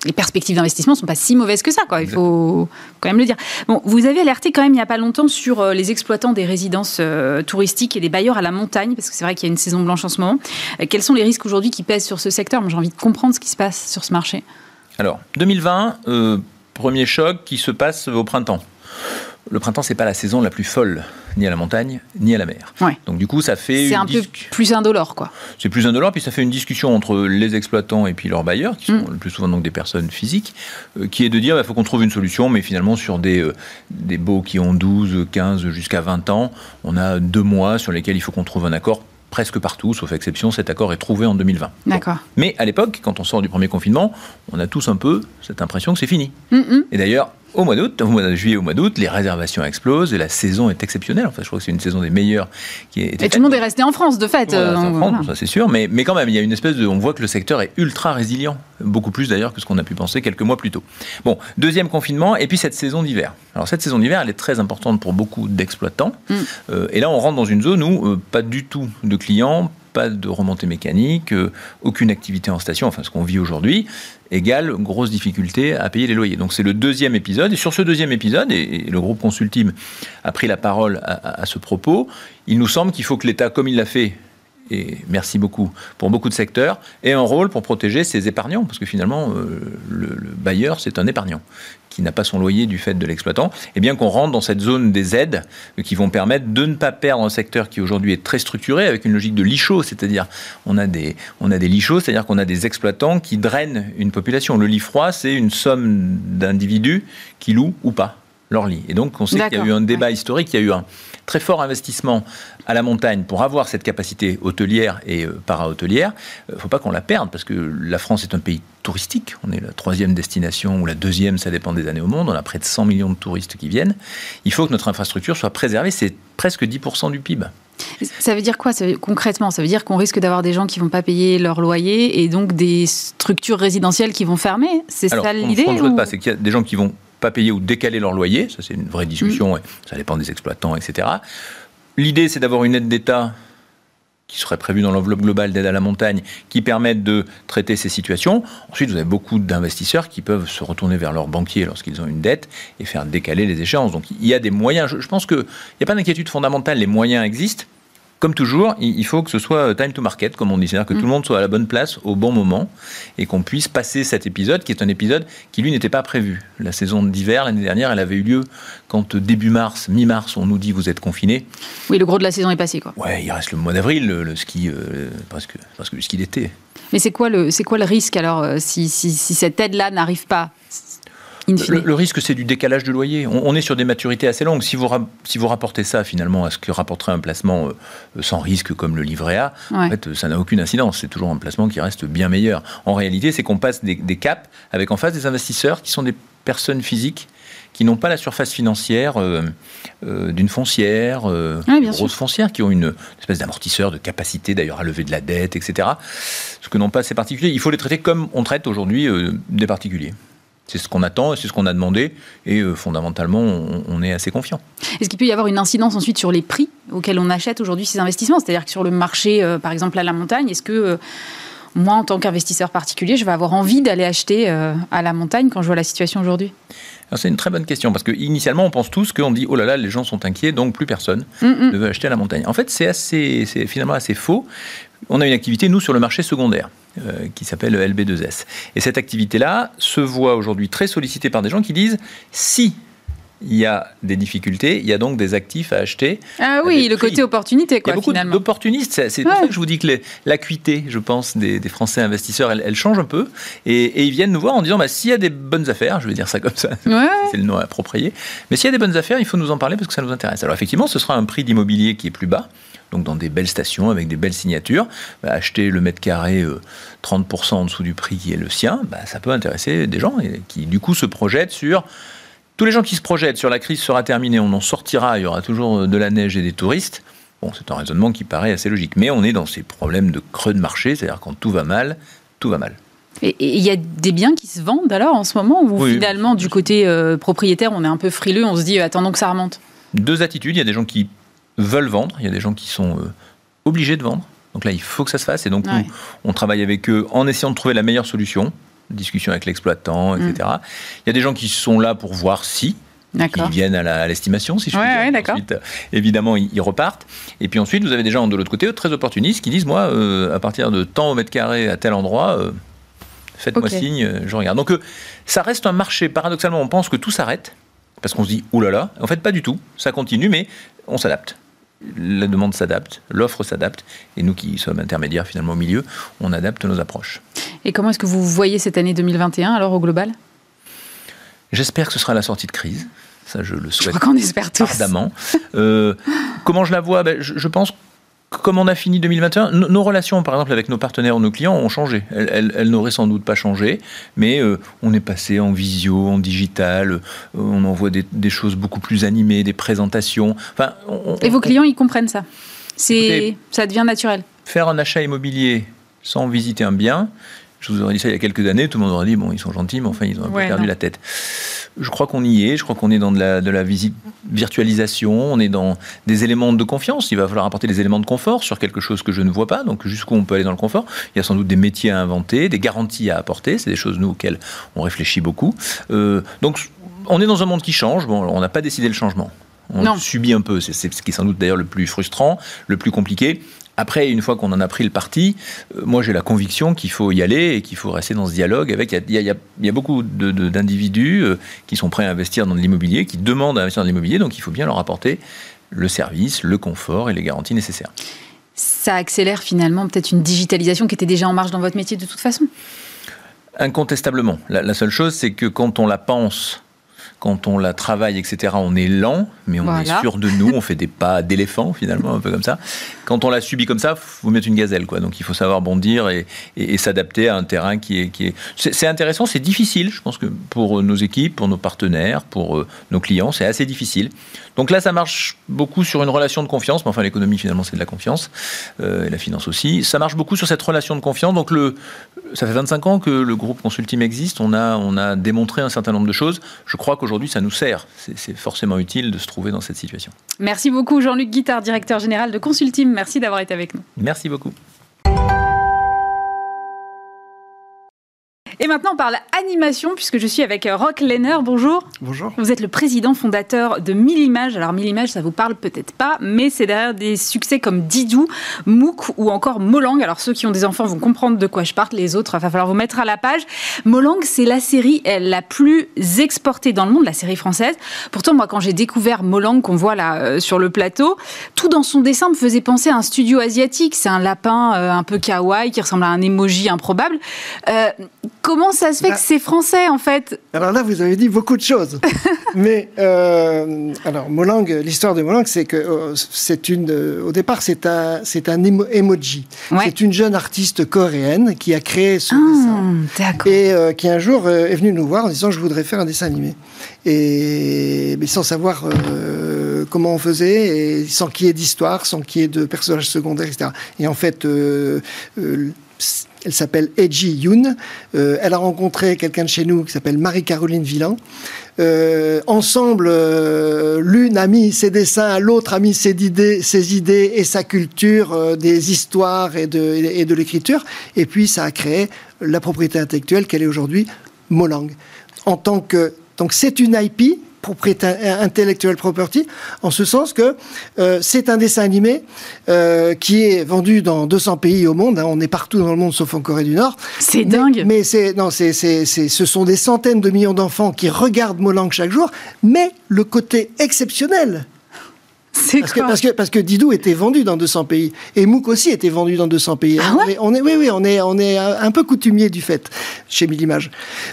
les perspectives d'investissement sont pas si mauvaises que ça, quoi. Il faut quand même le dire. Bon, vous avez alerté quand même il n'y a pas longtemps sur euh, les exploitants des résidences euh, touristiques et des bailleurs à la montagne, parce que c'est vrai qu'il y a une saison blanche en ce moment. Euh, quels sont les risques aujourd'hui qui pèsent sur ce secteur? Moi, j'ai envie de comprendre ce qui se passe sur ce marché. Alors, 2020, premier choc qui se passe au printemps le printemps, c'est pas la saison la plus folle, ni à la montagne, ni à la mer. Donc du coup, ça fait... C'est un peu plus indolore, quoi. C'est plus indolore, puis ça fait une discussion entre les exploitants et puis leurs bailleurs, qui sont mm. le plus souvent donc des personnes physiques, euh, qui est de dire, il bah, faut qu'on trouve une solution, mais finalement sur des, euh, des baux qui ont 12, 15, jusqu'à 20 ans, on a deux mois sur lesquels il faut qu'on trouve un accord presque partout, sauf exception, cet accord est trouvé en 2020. D'accord. Mais à l'époque, quand on sort du premier confinement, on a tous un peu cette impression que c'est fini. Et d'ailleurs, au mois d'août, au mois de juillet, au mois d'août, les réservations explosent et la saison est exceptionnelle. Enfin, je crois que c'est une saison des meilleures qui est. Et tout le monde est resté en France, de fait. Euh, en France, ça c'est sûr, mais, mais quand même, il y a une espèce de. On voit que le secteur est ultra résilient, beaucoup plus d'ailleurs que ce qu'on a pu penser quelques mois plus tôt. Bon, deuxième confinement, et puis cette saison d'hiver. Alors, cette saison d'hiver, elle est très importante pour beaucoup d'exploitants. Mm. Euh, et là, on rentre dans une zone où euh, pas du tout de clients, pas de remontée mécanique, euh, aucune activité en station, enfin ce qu'on vit aujourd'hui, égale grosse difficulté à payer les loyers. Donc c'est le deuxième épisode, et sur ce deuxième épisode, et, le groupe Consultime a pris la parole à, ce propos, il nous semble qu'il faut que l'État, comme il l'a fait et merci beaucoup pour beaucoup de secteurs, ait un rôle pour protéger ses épargnants, parce que finalement, euh, le, bailleur, c'est un épargnant qui n'a pas son loyer du fait de l'exploitant, et bien qu'on rentre dans cette zone des aides qui vont permettre de ne pas perdre un secteur qui aujourd'hui est très structuré avec une logique de lichot, c'est-à-dire on a des on a des c'est-à-dire qu'on a des exploitants qui drainent une population. Le lit froid, c'est une somme d'individus qui louent ou pas leur lit. Et donc on sait qu'il y a eu un débat historique, il y a eu un très fort investissement à la montagne pour avoir cette capacité hôtelière et euh, para-hôtelière, il euh, ne faut pas qu'on la perde parce que la France est un pays touristique. On est la troisième destination ou la deuxième, ça dépend des années au monde. On a près de 100 millions de touristes qui viennent. Il faut que notre infrastructure soit préservée. C'est presque 10% du PIB. Ça veut dire quoi concrètement? Ça veut dire qu'on risque d'avoir des gens qui vont pas payer leur loyer et donc des structures résidentielles qui vont fermer? C'est ça l'idée Ce qu'on ne souhaite pas, c'est qu'il y a des gens qui vont pas payer ou décaler leur loyer. Ça, c'est une vraie discussion. Mm. Ça dépend des exploitants, etc. L'idée, c'est d'avoir une aide d'État qui serait prévue dans l'enveloppe globale d'aide à la montagne, qui permette de traiter ces situations. Ensuite, vous avez beaucoup d'investisseurs qui peuvent se retourner vers leurs banquiers lorsqu'ils ont une dette et faire décaler les échéances. Donc il y a des moyens. Je, pense qu'il n'y a pas d'inquiétude fondamentale, les moyens existent comme toujours, il faut que ce soit euh, time to market, comme on dit, c'est-à-dire que tout le mm. monde soit à la bonne place au bon moment et qu'on puisse passer cet épisode, qui est un épisode qui lui n'était pas prévu. La saison d'hiver l'année dernière, elle avait eu lieu quand euh, début mars, mi-mars, on nous dit vous êtes confinés. Oui, le gros de la saison est passé, quoi. Ouais, il reste le mois d'avril, le, ski, euh, presque, presque le ski d'été. Mais c'est quoi le, c'est quoi le risque alors si, si cette aide-là n'arrive pas? Le, risque, c'est du décalage de loyer. On, est sur des maturités assez longues. Si vous, si vous rapportez ça finalement à ce que rapporterait un placement euh, sans risque comme le livret A, en fait, ça n'a aucune incidence. C'est toujours un placement qui reste bien meilleur. En réalité, c'est qu'on passe des, caps avec en face des investisseurs qui sont des personnes physiques qui n'ont pas la surface financière euh, euh, d'une foncière, euh, grosse foncière, qui ont une espèce d'amortisseur, de capacité d'ailleurs à lever de la dette, etc. Ce que n'ont pas ces particuliers. Il faut les traiter comme on traite aujourd'hui des particuliers. C'est ce qu'on attend, c'est ce qu'on a demandé, et euh, fondamentalement, on, est assez confiant. Est-ce qu'il peut y avoir une incidence ensuite sur les prix auxquels on achète aujourd'hui ces investissements? C'est-à-dire que sur le marché, euh, par exemple à la montagne, est-ce que euh, moi, en tant qu'investisseur particulier, je vais avoir envie d'aller acheter à la montagne quand je vois la situation aujourd'hui? C'est une très bonne question parce que initialement on pense tous qu'on dit oh là là les gens sont inquiets donc plus personne ne veut acheter à la montagne. En fait c'est assez c'est finalement assez faux. On a une activité nous sur le marché secondaire. Euh, qui s'appelle LB2S. Et cette activité-là se voit aujourd'hui très sollicitée par des gens qui disent si il y a des difficultés, il y a donc des actifs à acheter. Ah oui, le côté opportunité, quoi, Il y a beaucoup d'opportunistes. C'est pour ça que je vous dis que l'acuité, je pense, des, Français investisseurs, elle, change un peu. Et, ils viennent nous voir en disant, bah, s'il y a des bonnes affaires, je vais dire ça comme ça, c'est le nom approprié, mais s'il y a des bonnes affaires, il faut nous en parler parce que ça nous intéresse. Alors effectivement, ce sera un prix d'immobilier qui est plus bas, donc dans des belles stations avec des belles signatures. Bah, acheter le mètre carré 30% euh, en dessous du prix qui est le sien, bah, ça peut intéresser des gens et qui du coup se projettent sur tous les gens qui se projettent sur la crise sera terminée, on en sortira, il y aura toujours euh, de la neige et des touristes. Bon, c'est un raisonnement qui paraît assez logique. Mais on est dans ces problèmes de creux de marché, c'est-à-dire quand tout va mal, tout va mal. Et il y a des biens qui se vendent alors en ce moment ou finalement du côté euh, propriétaire on est un peu frileux, on se dit attendons que ça remonte? Deux attitudes, il y a des gens qui veulent vendre, il y a des gens qui sont euh, obligés de vendre. Donc là, il faut que ça se fasse. Et donc, nous, on travaille avec eux en essayant de trouver la meilleure solution, discussion avec l'exploitant, etc. Mm. Il y a des gens qui sont là pour voir si, qui viennent à l'estimation, si je puis dire. Ouais, ensuite, évidemment, ils, repartent. Et puis ensuite, vous avez des gens de l'autre côté, très opportunistes, qui disent, moi, euh, à partir de tant au mètre carré à tel endroit, euh, faites-moi signe, je regarde. Donc, ça reste un marché. Paradoxalement, on pense que tout s'arrête parce qu'on se dit, oulala, là là. en fait pas du tout, ça continue, mais on s'adapte. La demande s'adapte, l'offre s'adapte, et nous qui sommes intermédiaires finalement au milieu, on adapte nos approches. Et comment est-ce que vous voyez cette année 2021 alors au global? J'espère que ce sera la sortie de crise. Ça, je le souhaite. Je crois qu'on espère tous. Ardemment. Euh, comment je la vois? Ben, je, pense comme on a fini 2021, nos relations, par exemple, avec nos partenaires ou nos clients ont changé. Elles, n'auraient sans doute pas changé, mais euh, on est passé en visio, en digital, euh, on envoie des, choses beaucoup plus animées, des présentations. Enfin, Et vos clients, ils comprennent ça C'est, Ça devient naturel. Faire un achat immobilier sans visiter un bien, je vous aurais dit ça il y a quelques années, tout le monde aurait dit, bon, ils sont gentils, mais enfin, ils ont un peu perdu la tête. Je crois qu'on y est, je crois qu'on est dans de la, de la visite virtualisation, on est dans des éléments de confiance, il va falloir apporter des éléments de confort sur quelque chose que je ne vois pas, donc jusqu'où on peut aller dans le confort. Il y a sans doute des métiers à inventer, des garanties à apporter, c'est des choses, nous, auxquelles on réfléchit beaucoup. Euh, donc, on est dans un monde qui change, bon, on n'a pas décidé le changement. On subit un peu, c'est ce qui est sans doute d'ailleurs le plus frustrant, le plus compliqué. Après, une fois qu'on en a pris le parti, euh, moi j'ai la conviction qu'il faut y aller et qu'il faut rester dans ce dialogue avec. Il y a, beaucoup d'individus euh, qui sont prêts à investir dans de l'immobilier, qui demandent à investir dans l'immobilier, donc il faut bien leur apporter le service, le confort et les garanties nécessaires. Ça accélère finalement peut-être une digitalisation qui était déjà en marche dans votre métier de toute façon? Incontestablement. la seule chose, c'est que quand on la pense quand on la travaille, etc., on est lent, mais on est sûr de nous, on fait des pas d'éléphant finalement, un peu comme ça. Quand on la subit comme ça, faut mettre une gazelle, quoi. Donc il faut savoir bondir et, s'adapter à un terrain qui est, qui est. C'est intéressant, c'est difficile. Je pense que pour nos équipes, pour nos partenaires, pour euh, nos clients, c'est assez difficile. Donc là, ça marche beaucoup sur une relation de confiance. Mais enfin, l'économie finalement, c'est de la confiance euh, et la finance aussi. Ça marche beaucoup sur cette relation de confiance. Donc le, ça fait 25 ans que le groupe Consultim existe. On a, on a démontré un certain nombre de choses. Je crois qu'aujourd'hui aujourd'hui, ça nous sert. C'est forcément utile de se trouver dans cette situation. Merci beaucoup, Jean-Luc Guittard, directeur général de Consultim. Merci d'avoir été avec nous. Merci beaucoup. Et maintenant, on parle animation, puisque je suis avec euh, Rock Lehner. Bonjour. Bonjour. Vous êtes le président fondateur de Millimage. Alors, Millimage, ça vous parle peut-être pas, mais c'est derrière des succès comme Didou, Mouk ou encore Molang. Alors, ceux qui ont des enfants vont comprendre de quoi je parle. Les autres, il va falloir vous mettre à la page. Molang, c'est la série la plus exportée dans le monde, la série française. Pourtant, moi, quand j'ai découvert Molang, qu'on voit là euh, sur le plateau, tout dans son dessin me faisait penser à un studio asiatique. C'est un lapin euh, un peu kawaii qui ressemble à un emoji improbable. Comment ça se fait que c'est français en fait Alors là, vous avez dit beaucoup de choses. Mais euh, alors Molang, l'histoire de Molang, c'est que euh, c'est une. Euh, au départ, c'est un c'est un emoji. C'est une jeune artiste coréenne qui a créé ce ah, dessin et qui un jour est venue nous voir en disant je voudrais faire un dessin animé et mais sans savoir comment on faisait et sans qu'il y ait d'histoire, sans qu'il y ait de personnages secondaires, etc. Et en fait elle s'appelle Eji Yoon. Euh, elle a rencontré quelqu'un de chez nous qui s'appelle Marie-Caroline Villan. Euh, ensemble, euh, l'une a mis ses dessins, l'autre a mis ses idées, ses idées et sa culture, des histoires et de, l'écriture. Et puis, ça a créé la propriété intellectuelle qu'elle est aujourd'hui, Molang. En tant que donc c'est une IP propriété intellectuelle property, en ce sens que euh, c'est un dessin animé euh, qui est vendu dans 200 pays au monde. Hein. on est partout dans le monde sauf en Corée du Nord. C'est dingue. Mais c'est non, c'est ce sont des centaines de millions d'enfants qui regardent Molang chaque jour. Mais le côté exceptionnel c'est parce, que, parce, que, parce que Didou était vendu dans 200 pays et Mouk aussi était vendu dans 200 pays. Ah ouais on est, oui, oui, on est, on est un peu coutumier du fait chez Millimage.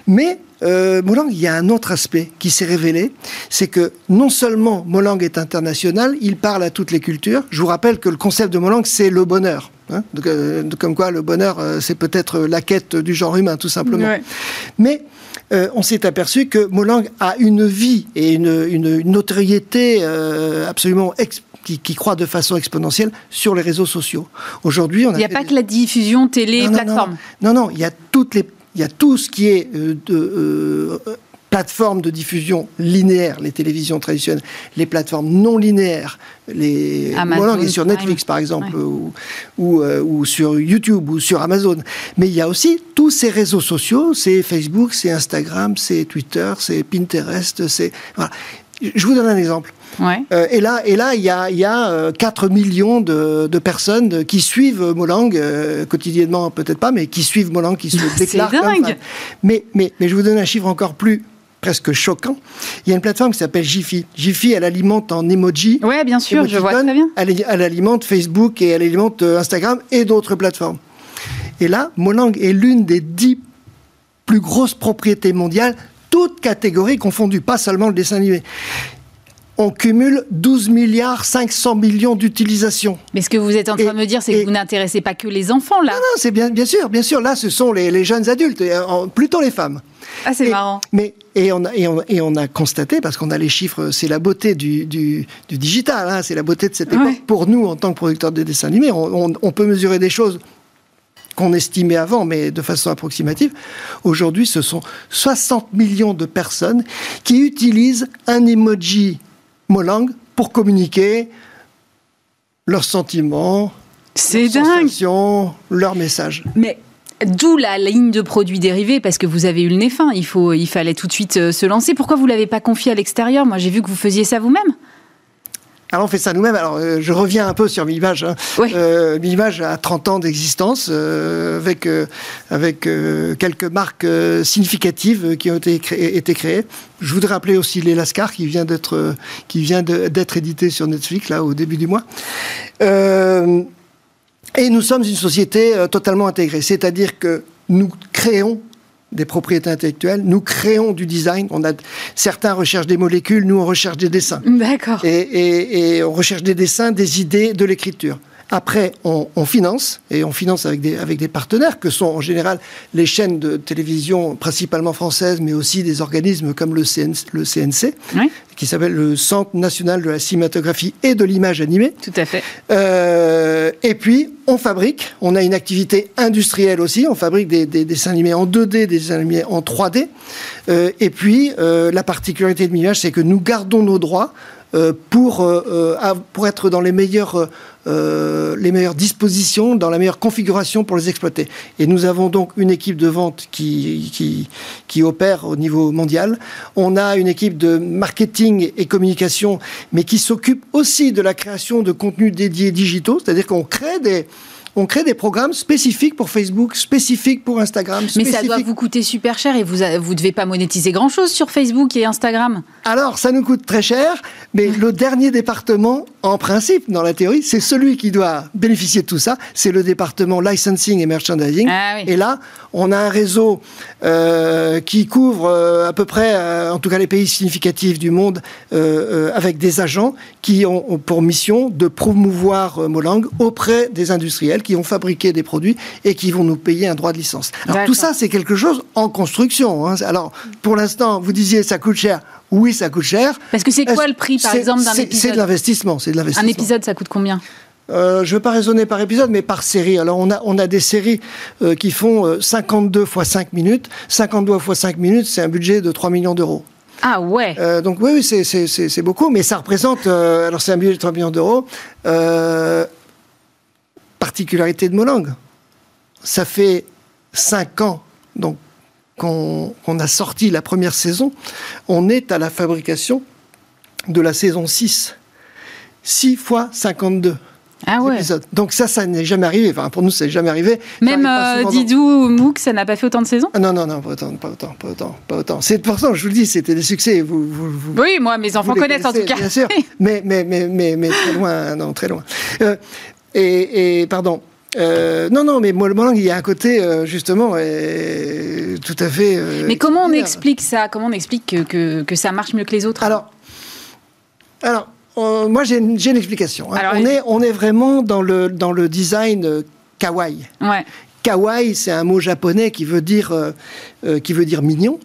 Mais euh, Molang, il y a un autre aspect qui s'est révélé, c'est que non seulement Molang est international, il parle à toutes les cultures. Je vous rappelle que le concept de Molang, c'est le bonheur. Hein. Euh, comme quoi, le bonheur, euh, c'est peut-être la quête du genre humain, tout simplement. Mais on s'est aperçu que Molang a une vie et une, notoriété absolument qui, qui, croît de façon exponentielle sur les réseaux sociaux. Aujourd'hui, on a il n'y a pas que la diffusion télé, plateforme. non, non, il y a toutes les il y a tout ce qui est euh, de euh, plateformes de diffusion linéaires, les télévisions traditionnelles, les plateformes non linéaires, les Amazon, sur Netflix par exemple, ou, euh, ou, sur YouTube ou sur Amazon. Mais il y a aussi tous ces réseaux sociaux, c'est Facebook, c'est Instagram, c'est Twitter, c'est Pinterest, c'est voilà. Je vous donne un exemple. Euh, et là, et là, il y a, y a 4 euh, millions de, de, personnes qui suivent Molang euh, quotidiennement, peut-être pas, mais qui suivent Molang, qui se déclarent. Dingue. mais, mais, mais je vous donne un chiffre encore plus presque choquant. Il y a une plateforme qui s'appelle Jiffy. Jiffy, elle alimente en emoji. Oui, bien sûr, je vois très bien. Elle, elle, alimente Facebook et elle alimente Instagram et d'autres plateformes. Et là, Molang est l'une des dix plus grosses propriétés mondiales, toutes catégories confondues, pas seulement le dessin animé on cumule 12 milliards 500 millions d'utilisations. Mais ce que vous êtes en train de me dire, c'est que vous n'intéressez pas que les enfants, là. Non, non, c'est bien, bien sûr, bien sûr. Là, ce sont les, jeunes adultes, plutôt les femmes. Ah, c'est marrant. Mais, et, on a, et, on, a constaté, parce qu'on a les chiffres, c'est la beauté du, du, digital, hein, c'est la beauté de cette époque. Pour nous, en tant que producteurs de dessins animés, on peut mesurer des choses qu'on estimait avant, mais de façon approximative. Aujourd'hui, ce sont 60 millions de personnes qui utilisent un emoji Molang pour communiquer leurs sentiments, leurs sensations, leurs messages. Mais D'où la ligne de produits dérivés, parce que vous avez eu le nez fin. Il, faut, il fallait tout de suite euh, se lancer. Pourquoi vous ne l'avez pas confié à l'extérieur? Moi, j'ai vu que vous faisiez ça vous-même. Alors on fait ça nous-mêmes. Alors euh, je reviens un peu sur Mimage. Hein. Euh, a 30 ans d'existence euh, avec avec quelques marques significatives qui ont été, été créées. Je voudrais rappeler aussi les Lascar qui vient d'être qui vient d'être édité sur Netflix là au début du mois. et nous sommes une société totalement intégrée, c'est-à-dire que nous créons des propriétés intellectuelles. Nous créons du design. On a certains recherchent des molécules, nous on recherche des dessins. D'accord. Et, et, on recherche des dessins, des idées, de l'écriture. Après, on, finance, et on finance avec des, avec des partenaires, que sont en général les chaînes de télévision, principalement françaises, mais aussi des organismes comme le, le CNC, qui s'appelle le Centre national de la cinématographie et de l'image animée. Tout à fait. Euh, et puis, on fabrique, on a une activité industrielle aussi, on fabrique des, dessins animés en 2D, des dessins animés en 3D. Euh, et puis, euh, la particularité de Mimage, c'est que nous gardons nos droits pour, pour être dans les meilleurs euh, les meilleures dispositions, dans la meilleure configuration pour les exploiter. Et nous avons donc une équipe de vente qui, qui, qui opère au niveau mondial. On a une équipe de marketing et communication, mais qui s'occupe aussi de la création de contenus dédiés digitaux, c'est-à-dire qu'on crée des on crée des programmes spécifiques pour Facebook, spécifiques pour Instagram. Mais ça doit vous coûter super cher et vous ne devez pas monétiser grand-chose sur Facebook et Instagram. Alors, ça nous coûte très cher, mais le dernier département, en principe, dans la théorie, c'est celui qui doit bénéficier de tout ça. C'est le département licensing et merchandising. Ah et là, on a un réseau euh, qui couvre euh, à peu près, euh, en tout cas les pays significatifs du monde, avec des agents qui ont, pour mission de promouvoir Molang auprès des industriels qui ont fabriqué des produits et qui vont nous payer un droit de licence. Alors tout ça, c'est quelque chose en construction. Hein. Alors pour l'instant, vous disiez ça coûte cher. Oui, ça coûte cher. Parce que c'est quoi le prix, par exemple, d'un épisode C'est de l'investissement. C'est de l'investissement. Un épisode, ça coûte combien? Euh, je ne veux pas raisonner par épisode, mais par série. Alors, on a, on a des séries euh, qui font 52 fois 5 minutes. 52 fois 5 minutes, c'est un budget de 3 millions d'euros. Ah ouais euh, Donc, oui, oui c'est beaucoup, mais ça représente. alors, c'est un budget de 3 millions d'euros. Particularité de Molang. Ça fait 5 ans donc qu'on a sorti la première saison. On est à la fabrication de la saison 6. 6 fois 52. Ah ouais. Donc ça, ça n'est jamais arrivé. Enfin, pour nous, ça n'est jamais arrivé. Même euh, Didou ou Mouk, ça n'a pas fait autant de saisons? Ah Non, non, non, pas autant, pas autant, pas autant, pas autant. C'est pourtant, je vous le dis, c'était des succès. Vous, oui, moi, mes enfants connaissent en tout cas. Bien sûr, mais, mais, mais, mais, mais très loin, non, très loin. Euh, et, et, pardon. Euh, non, non, mais moi, le il y a un côté, euh, justement, tout à fait. Euh, mais comment on explique ça? Comment on explique que, que, que, ça marche mieux que les autres? Alors, alors moi, j'ai une, explication. Hein. on, est, on est vraiment dans le, dans le design kawaii. Kawaii, c'est un mot japonais qui veut dire, qui veut dire mignon.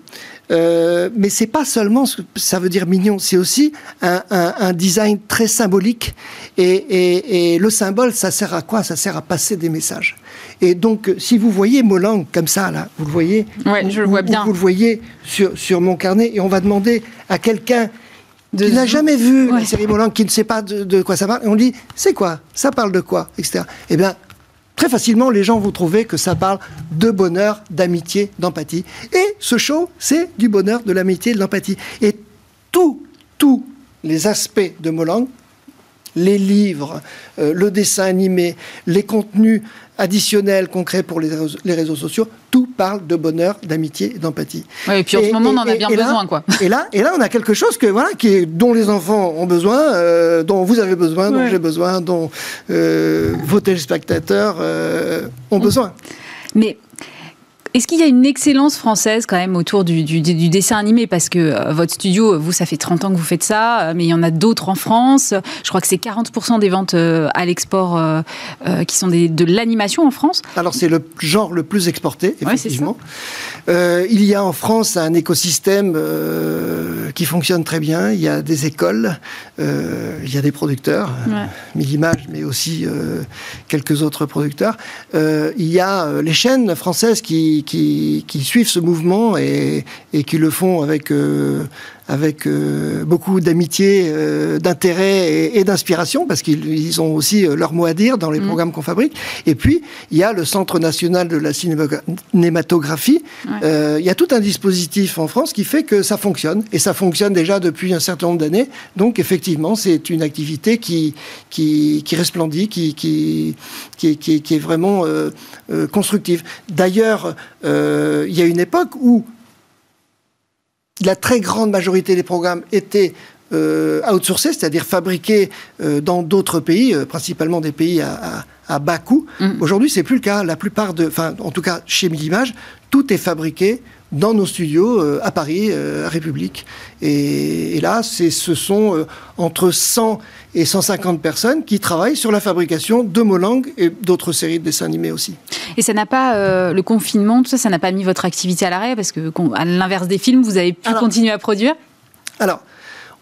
Mais c'est pas seulement ce que ça veut dire mignon, c'est aussi un, design très symbolique. Et, le symbole, ça sert à quoi? Ça sert à passer des messages. Et donc, si vous voyez Molang comme ça, là, vous le voyez je le vois bien. Vous, le voyez sur, sur mon carnet, et on va demander à quelqu'un qui n'a jamais vu la série Molang, qui ne sait pas de, quoi ça parle, et on dit c'est quoi? Ça parle de quoi? Etc. Eh bien, très facilement, les gens vont trouver que ça parle de bonheur, d'amitié, d'empathie. Et ce show, c'est du bonheur, de l'amitié, de l'empathie. Et tous, tous les aspects de Molang, les livres, euh, le dessin animé, les contenus additionnels concrets pour les réseaux, sociaux, tout parle de bonheur, d'amitié et d'empathie. et puis en ce moment, on en a bien besoin, quoi. Et là, et là, on a quelque chose que voilà, qui est, dont les enfants ont besoin, euh, dont vous avez besoin, dont j'ai besoin, dont euh, vos téléspectateurs euh, ont besoin. Mais Est-ce qu'il y a une excellence française quand même autour du, dessin animé? Parce que euh, votre studio, vous, ça fait 30 ans que vous faites ça, euh, mais il y en a d'autres en France. Je crois que c'est 40% des ventes euh, à l'export qui sont de l'animation en France. Alors c'est le genre le plus exporté, effectivement. il y a en France un écosystème qui fonctionne très bien. Il y a des écoles, il y a des producteurs, ouais. Millimage, mais aussi quelques autres producteurs. il y a les chaînes françaises qui qui, suivent ce mouvement et, qui le font avec, euh, avec euh, beaucoup d'amitié, euh, d'intérêt et, d'inspiration, parce qu'ils ont aussi leur mot à dire dans les mm. programmes qu'on fabrique. Et puis, il y a le Centre national de la cinématographie. il y a tout un dispositif en France qui fait que ça fonctionne. Et ça fonctionne déjà depuis un certain nombre d'années. Donc, effectivement, c'est une activité qui, qui, qui resplendit, qui, qui, qui, qui est vraiment constructive. D'ailleurs, euh, il y a une époque où la très grande majorité des programmes étaient euh, outsourcés, c'est-à-dire fabriqués euh, dans d'autres pays, principalement des pays à, bas coût. Mm. Aujourd'hui, c'est plus le cas. La plupart de, enfin, en tout cas chez Millimage, tout est fabriqué dans nos studios à Paris, à République. Et, et là, ce sont entre 100 et 150 personnes qui travaillent sur la fabrication de Molang et d'autres séries de dessins animés aussi. Et ça n'a pas, euh, le confinement, tout ça, ça n'a pas mis votre activité à l'arrêt Parce que, à l'inverse des films, vous avez pu continuer à produire? Alors,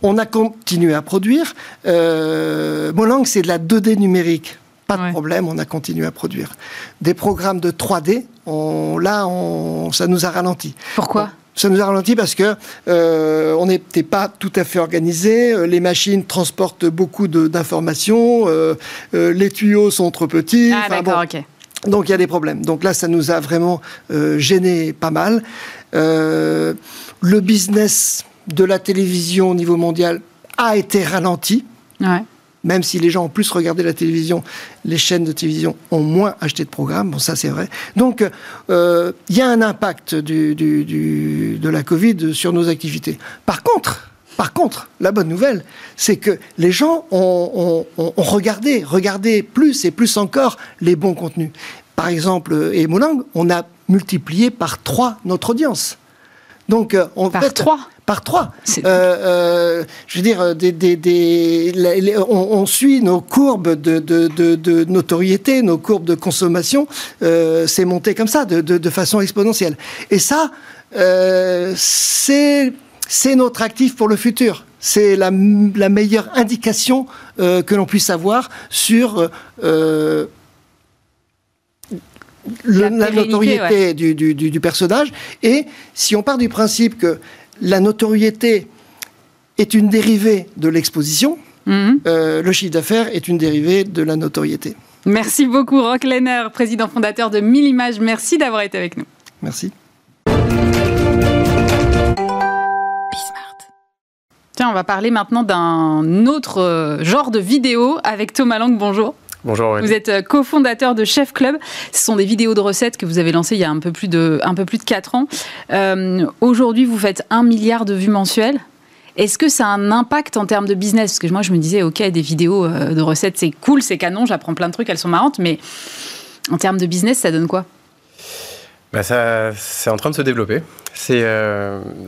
on a continué à produire. Euh, Molang, c'est de la 2D numérique. Pas de problème, on a continué à produire. Des programmes de 3D, on, là, on, ça nous a ralenti. Pourquoi ça nous a ralenti parce que euh, on n'était pas tout à fait organisé. Euh, les machines transportent beaucoup d'informations. Euh, les tuyaux sont trop petits. Ah, d'accord, ok. Donc il y a des problèmes. Donc là, ça nous a vraiment gêné pas mal. le business de la télévision au niveau mondial a été ralenti. Ouais même si les gens ont plus regardé la télévision, les chaînes de télévision ont moins acheté de programmes. Bon, ça c'est vrai. Donc, euh, il y a un impact de la Covid sur nos activités. Par contre, par contre, la bonne nouvelle, c'est que les gens ont, regardé, regardé plus et plus encore les bons contenus. Par exemple, et Molang, on a multiplié par trois notre audience. Donc, euh, on par trois par trois. Euh, euh, je veux dire, des, on, suit nos courbes de, notoriété, nos courbes de consommation, euh, c'est monté comme ça, de, façon exponentielle. Et ça, c'est notre actif pour le futur. C'est la, meilleure indication que l'on puisse avoir sur la, notoriété du, du, personnage. Et si on part du principe que la notoriété est une dérivée de l'exposition. Mhm. Euh, le chiffre d'affaires est une dérivée de la notoriété. Merci beaucoup, Rock Lehner, président fondateur de Millimage. Merci d'avoir été avec nous. Merci. Tiens, on va parler maintenant d'un autre euh, genre de vidéo avec Thomas Lang. Bonjour. Bonjour. Vous êtes euh, cofondateur de Chef Club. Ce sont des vidéos de recettes que vous avez lancées il y a un peu plus de, un peu plus de 4 ans. Euh, aujourd'hui, vous faites un milliard de vues mensuelles. Est-ce que ça a un impact en termes de business? Parce que moi, je me disais, OK, des vidéos euh, de recettes, c'est cool, c'est canon, j'apprends plein de trucs, elles sont marrantes, mais en termes de business, ça donne quoi? Bah ça, C'est en train de se développer. C'est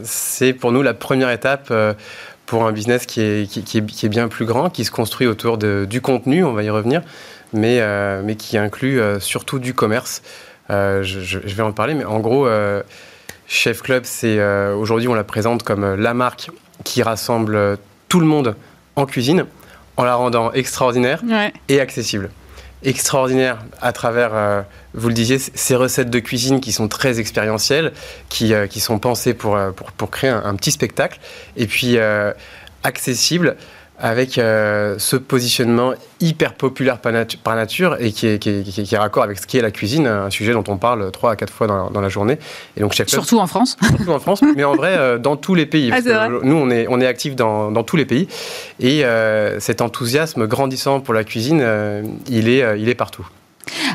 c'est pour nous la première étape pour un business qui est, qui, est, bien plus grand, qui se construit autour de, du contenu, on va y revenir, mais, euh, mais qui inclut euh, surtout du commerce. Euh, je, vais en parler, mais en gros, Chef Club, c'est aujourd'hui on la présente comme la marque qui rassemble tout le monde en cuisine en la rendant extraordinaire et accessible extraordinaire à travers, euh, vous le disiez, ces recettes de cuisine qui sont très expérientielles, qui, euh, qui sont pensées pour, euh, pour, pour créer un, petit spectacle, et puis accessible avec euh, ce positionnement hyper populaire par, nature et qui est, qui, est, raccord avec ce qui est la cuisine, un sujet dont on parle trois à quatre fois dans, la journée. Et donc, surtout en France. Surtout en France, mais en vrai, euh, dans tous les pays. Ah, nous, on est, on est actifs dans, dans tous les pays. Et euh, cet enthousiasme grandissant pour la cuisine, il, est, il est partout.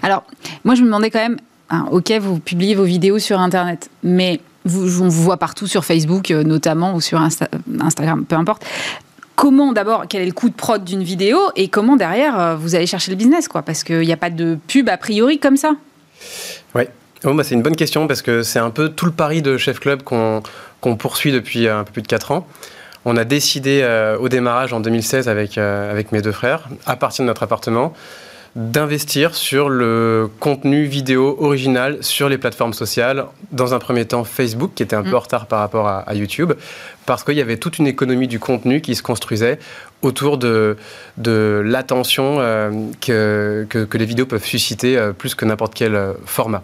Alors, moi, je me demandais quand même, hein, ok, vous publiez vos vidéos sur Internet, mais vous, on vous voit partout sur Facebook notamment ou sur Instagram, peu importe comment d'abord, quel est le coût de prod d'une vidéo et comment derrière euh, vous allez chercher le business, quoi, parce qu'il n'y a pas de pub a priori comme ça. Oui. oh, bah, C'est une bonne question parce que c'est un peu tout le pari de Chef Club qu'on poursuit depuis un peu plus de 4 ans. On a décidé au démarrage en 2016 avec, avec mes deux frères, à partir de notre appartement, d'investir sur le contenu vidéo original sur les plateformes sociales. Dans un premier temps, Facebook, qui était un peu mm. en retard par rapport à, YouTube, parce qu'il y avait toute une économie du contenu qui se construisait autour de, de l'attention euh, que, que, les vidéos peuvent susciter euh, plus que n'importe quel euh, format.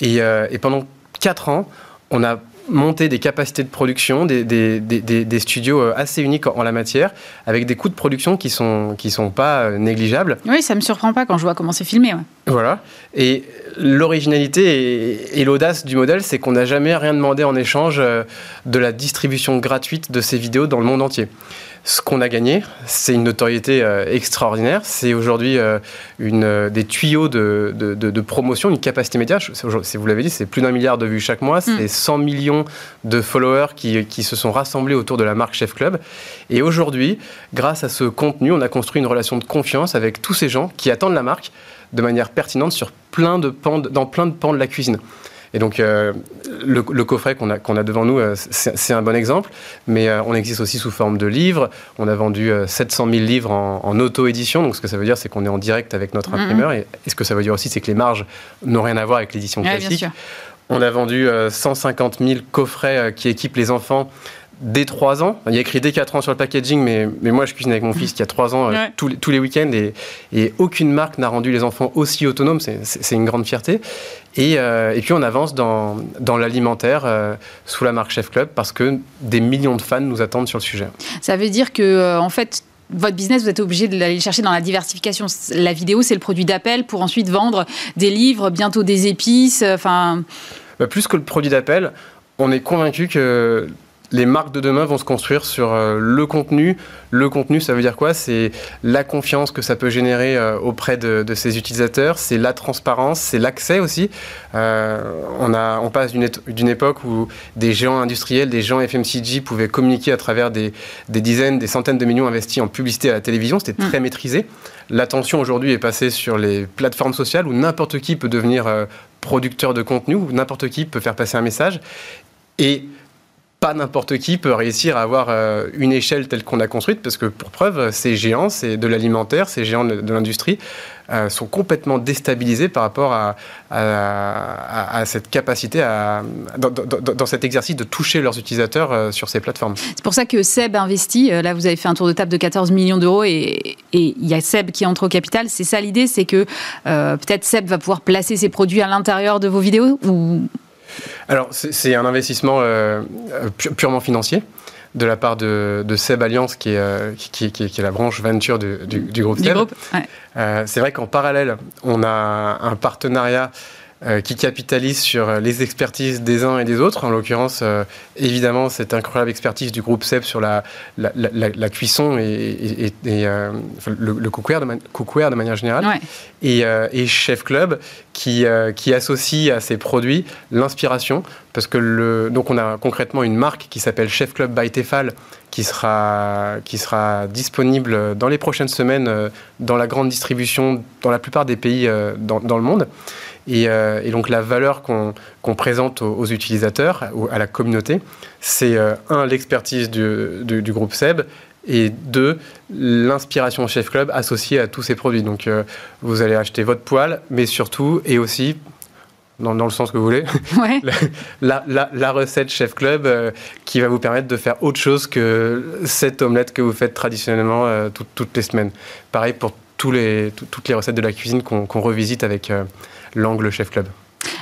Et, et pendant quatre ans, on a monter des capacités de production, des, des, des, des, studios euh, assez uniques en, la matière, avec des coûts de production qui sont, qui sont pas euh, négligeables. Oui, ça me surprend pas quand je vois comment c'est filmé. Voilà. Et l'originalité et, l'audace du modèle, c'est qu'on n'a jamais rien demandé en échange euh, de la distribution gratuite de ces vidéos dans le monde entier. Ce qu'on a gagné, c'est une notoriété euh, extraordinaire. C'est aujourd'hui euh, euh, des tuyaux de, de, promotion, une capacité média. Si vous l'avez dit, c'est plus d'un milliard de vues chaque mois. Mm. C'est 100 millions de followers qui, qui, se sont rassemblés autour de la marque Chef Club. Et aujourd'hui, grâce à ce contenu, on a construit une relation de confiance avec tous ces gens qui attendent la marque de manière pertinente sur plein de pans, dans plein de pans de la cuisine. Et donc, euh, le, coffret qu'on a, qu'on a devant nous, euh, c'est un bon exemple, mais euh, on existe aussi sous forme de livres. On a vendu 700 000 livres en, auto-édition, donc ce que ça veut dire, c'est qu'on est en direct avec notre mm-hmm. imprimeur. Et, ce que ça veut dire aussi, c'est que les marges n'ont rien à voir avec l'édition classique. On a vendu 150 000 coffrets qui équipent les enfants dès 3 ans. Il y a écrit dès 4 ans sur le packaging, mais, mais moi je cuisine avec mon fils qui a 3 ans euh, tous, les, tous, les week-ends et, et, aucune marque n'a rendu les enfants aussi autonomes. C'est une grande fierté. Et, euh, et, puis on avance dans, dans l'alimentaire euh, sous la marque Chef Club parce que des millions de fans nous attendent sur le sujet. Ça veut dire que, en fait, votre business, vous êtes obligé de l'aller chercher dans la diversification. La vidéo, c'est le produit d'appel pour ensuite vendre des livres, bientôt des épices. Enfin. Bah, plus que le produit d'appel, on est convaincu que les marques de demain vont se construire sur euh, le contenu. Le contenu, ça veut dire quoi? C'est la confiance que ça peut générer euh, auprès de, de ses utilisateurs, c'est la transparence, c'est l'accès aussi. Euh, on, a, on passe d'une époque où des géants industriels, des géants FMCG pouvaient communiquer à travers des, des dizaines, des centaines de millions investis en publicité à la télévision. C'était très mm. maîtrisé. L'attention aujourd'hui est passée sur les plateformes sociales où n'importe qui peut devenir producteur de contenu, où n'importe qui peut faire passer un message. Et pas n'importe qui peut réussir à avoir euh, une échelle telle qu'on a construite, parce que pour preuve, ces géants, c'est de l'alimentaire, ces géants de, l'industrie, euh, sont complètement déstabilisés par rapport à, cette capacité, à, dans, cet exercice de toucher leurs utilisateurs euh, sur ces plateformes. C'est pour ça que Seb investit. Là, vous avez fait un tour de table de 14 millions d'euros et il y a Seb qui entre au capital. C'est ça l'idée, c'est que peut-être Seb va pouvoir placer ses produits à l'intérieur de vos vidéos alors, c'est un investissement euh, purement financier de la part de, Seb Alliance, qui est, euh, qui, est, la branche venture du, groupe Seb. Euh, c'est vrai qu'en parallèle, on a un partenariat euh, qui capitalise sur les expertises des uns et des autres. En l'occurrence, euh, évidemment, cette incroyable expertise du groupe SEP sur la, la, cuisson et, euh, le, cookware, de de manière générale. Et, Chef Club qui, qui associe à ses produits l'inspiration. Parce que le, donc on a concrètement une marque qui s'appelle Chef Club by Tefal qui sera, qui sera disponible dans les prochaines semaines dans la grande distribution dans la plupart des pays dans, dans le monde. Euh, et, donc la valeur qu'on présente aux, utilisateurs, à la communauté, c'est euh, un, l'expertise du, groupe SEB, et deux, l'inspiration Chef Club associée à tous ces produits. Donc euh, vous allez acheter votre poêle, mais surtout, et aussi, dans, le sens que vous voulez, la, recette Chef Club qui va vous permettre de faire autre chose que cette omelette que vous faites traditionnellement toutes les semaines. Pareil pour tous les, toutes les recettes de la cuisine qu'on revisite avec l'angle Chef Club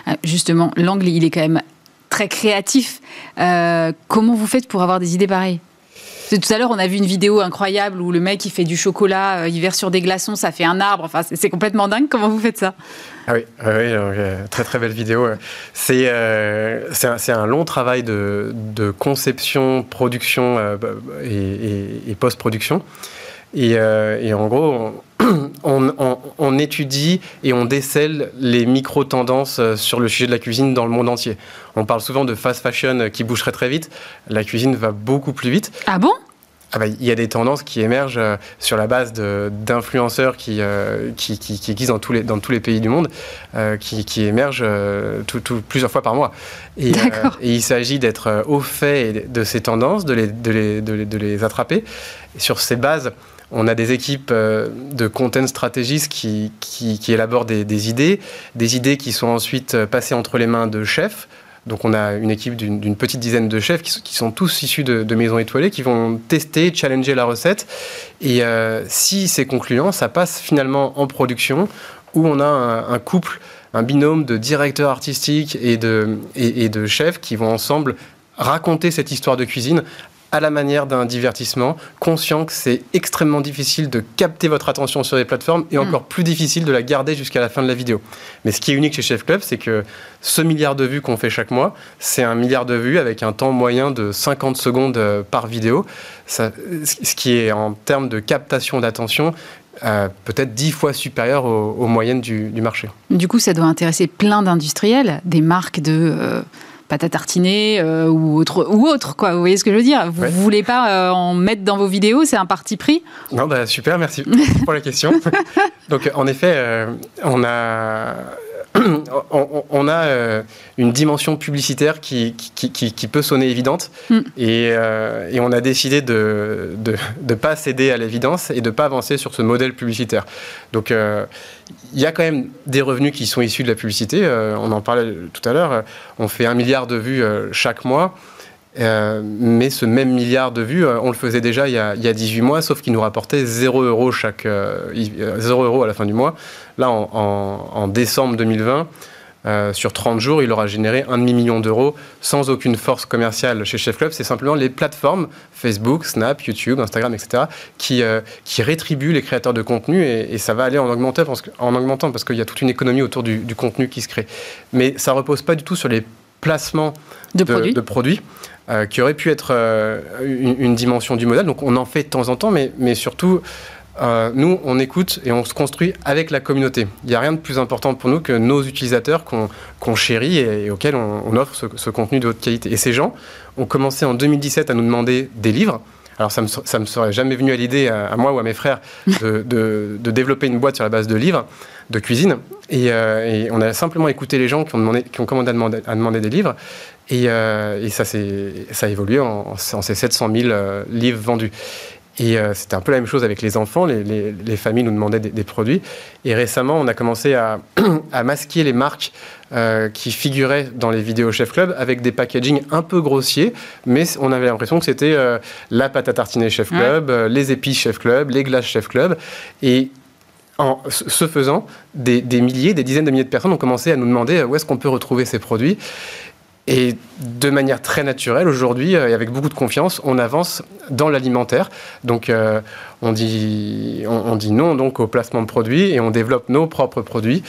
ah, Justement, l'angle, il est quand même très créatif. Euh, comment vous faites pour avoir des idées pareilles? Tout à l'heure, on a vu une vidéo incroyable où le mec il fait du chocolat, euh, il verse sur des glaçons, ça fait un arbre. Enfin, c'est complètement dingue. Comment vous faites ça? Ah oui, oui euh, très très belle vidéo. C'est c'est un, long travail de, conception, production et, post-production. Et, et, en gros, on, étudie et on décèle les micro-tendances euh, sur le sujet de la cuisine dans le monde entier. On parle souvent de fast fashion qui bougerait très vite. La cuisine va beaucoup plus vite. Ah bon? Ah bah, il y a des tendances qui émergent euh, sur la base d'influenceurs qui, euh, qui, qui, qui, existent dans tous les, dans tous les pays du monde, euh, qui, qui, émergent tout, plusieurs fois par mois. Et, et il s'agit d'être au fait de ces tendances, de les, de les, de les, de les attraper. Et sur ces bases, on a des équipes de content stratégistes qui, qui, élaborent des, idées, des idées qui sont ensuite passées entre les mains de chefs donc on a une équipe d'une petite dizaine de chefs qui, sont tous issus de, maisons étoilées, qui vont tester, challenger la recette. Et euh, si c'est concluant, ça passe finalement en production, où on a un, couple, un binôme de directeurs artistiques et de, et de chefs qui vont ensemble raconter cette histoire de cuisine à la manière d'un divertissement, conscient que c'est extrêmement difficile de capter votre attention sur les plateformes et mm. encore plus difficile de la garder jusqu'à la fin de la vidéo. Mais ce qui est unique chez Chef Club, c'est que ce milliard de vues qu'on fait chaque mois, c'est un milliard de vues avec un temps moyen de 50 secondes euh, par vidéo, ce qui est en termes de captation d'attention euh, peut-être dix fois supérieur aux, moyennes du, marché. Du coup, ça doit intéresser plein d'industriels, des marques de... Euh, pâte à tartiner euh, ou, autre, ou autre, quoi. Vous voyez ce que je veux dire? Vous ne voulez pas euh, en mettre dans vos vidéos C'est un parti pris? Non, bah, super, merci pour la question. Donc, en effet, euh, on a on, a euh, une dimension publicitaire qui, qui, peut sonner évidente mm. euh, et, on a décidé de ne pas céder à l'évidence et de ne pas avancer sur ce modèle publicitaire. Donc euh, il y a quand même des revenus qui sont issus de la publicité. on en parlait tout à l'heure. On fait un milliard de vues chaque mois. Mais ce même milliard de vues, on le faisait déjà il y a, il y a 18 mois, sauf qu'il nous rapportait 0 euros, chaque, 0 euros à la fin du mois. Là, en, décembre 2020, euh, sur 30 jours, il aura généré un demi-million d'euros sans aucune force commerciale chez Chef Club. C'est simplement les plateformes, Facebook, Snap, YouTube, Instagram, etc., qui, euh, qui rétribuent les créateurs de contenu et, ça va aller en augmentant parce, en qu'il y a toute une économie autour du, contenu qui se crée. Mais ça repose pas du tout sur les placements de, produits. Euh, qui auraient pu être une, dimension du modèle. Donc on en fait de temps en temps, mais, mais surtout, euh, nous, on écoute et on se construit avec la communauté. Il n'y a rien de plus important pour nous que nos utilisateurs qu'on chérit et, auxquels on, offre ce, contenu de haute qualité. Et ces gens ont commencé en 2017 à nous demander des livres. Alors ça me, me serait jamais venu à l'idée, à, moi ou à mes frères, de, développer une boîte sur la base de livres de cuisine. Euh, et, on a simplement écouté les gens qui ont, demandé, qui ont commandé à demander, des livres. Et, euh, ça, ça a évolué en, en, ces 700 000 livres vendus. Et euh, c'était un peu la même chose avec les enfants. Les, familles nous demandaient des, produits. Et récemment, on a commencé à, masquer les marques euh, qui figuraient dans les vidéos Chef Club avec des packaging un peu grossiers, mais on avait l'impression que c'était euh, la pâte à tartiner Chef Club, les épices Chef Club, les glaces Chef Club. Et en ce faisant, des, des, milliers, des dizaines de milliers de personnes ont commencé à nous demander où est-ce qu'on peut retrouver ces produits. Et de manière très naturelle, aujourd'hui, euh, et avec beaucoup de confiance, on avance dans l'alimentaire. Donc, euh, on, dit, on, dit non donc, au placement de produits et on développe nos propres produits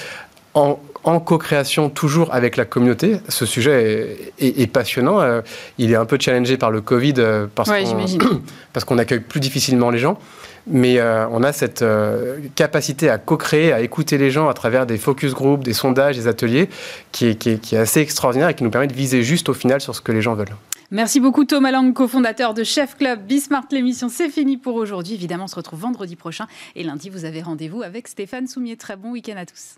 en, co-création toujours avec la communauté. Ce sujet est, passionnant. Euh, il est un peu challengé par le Covid parce qu'on accueille plus difficilement les gens. Mais euh, on a cette euh, capacité à co-créer, à écouter les gens à travers des focus groups, des sondages, des ateliers, qui est, assez extraordinaire et qui nous permet de viser juste au final sur ce que les gens veulent. Merci beaucoup Thomas Lang, cofondateur de Chef Club. Bismart, l'émission, c'est fini pour aujourd'hui. Évidemment, on se retrouve vendredi prochain. Et lundi, vous avez rendez-vous avec Stéphane Soumier. Très bon week-end à tous.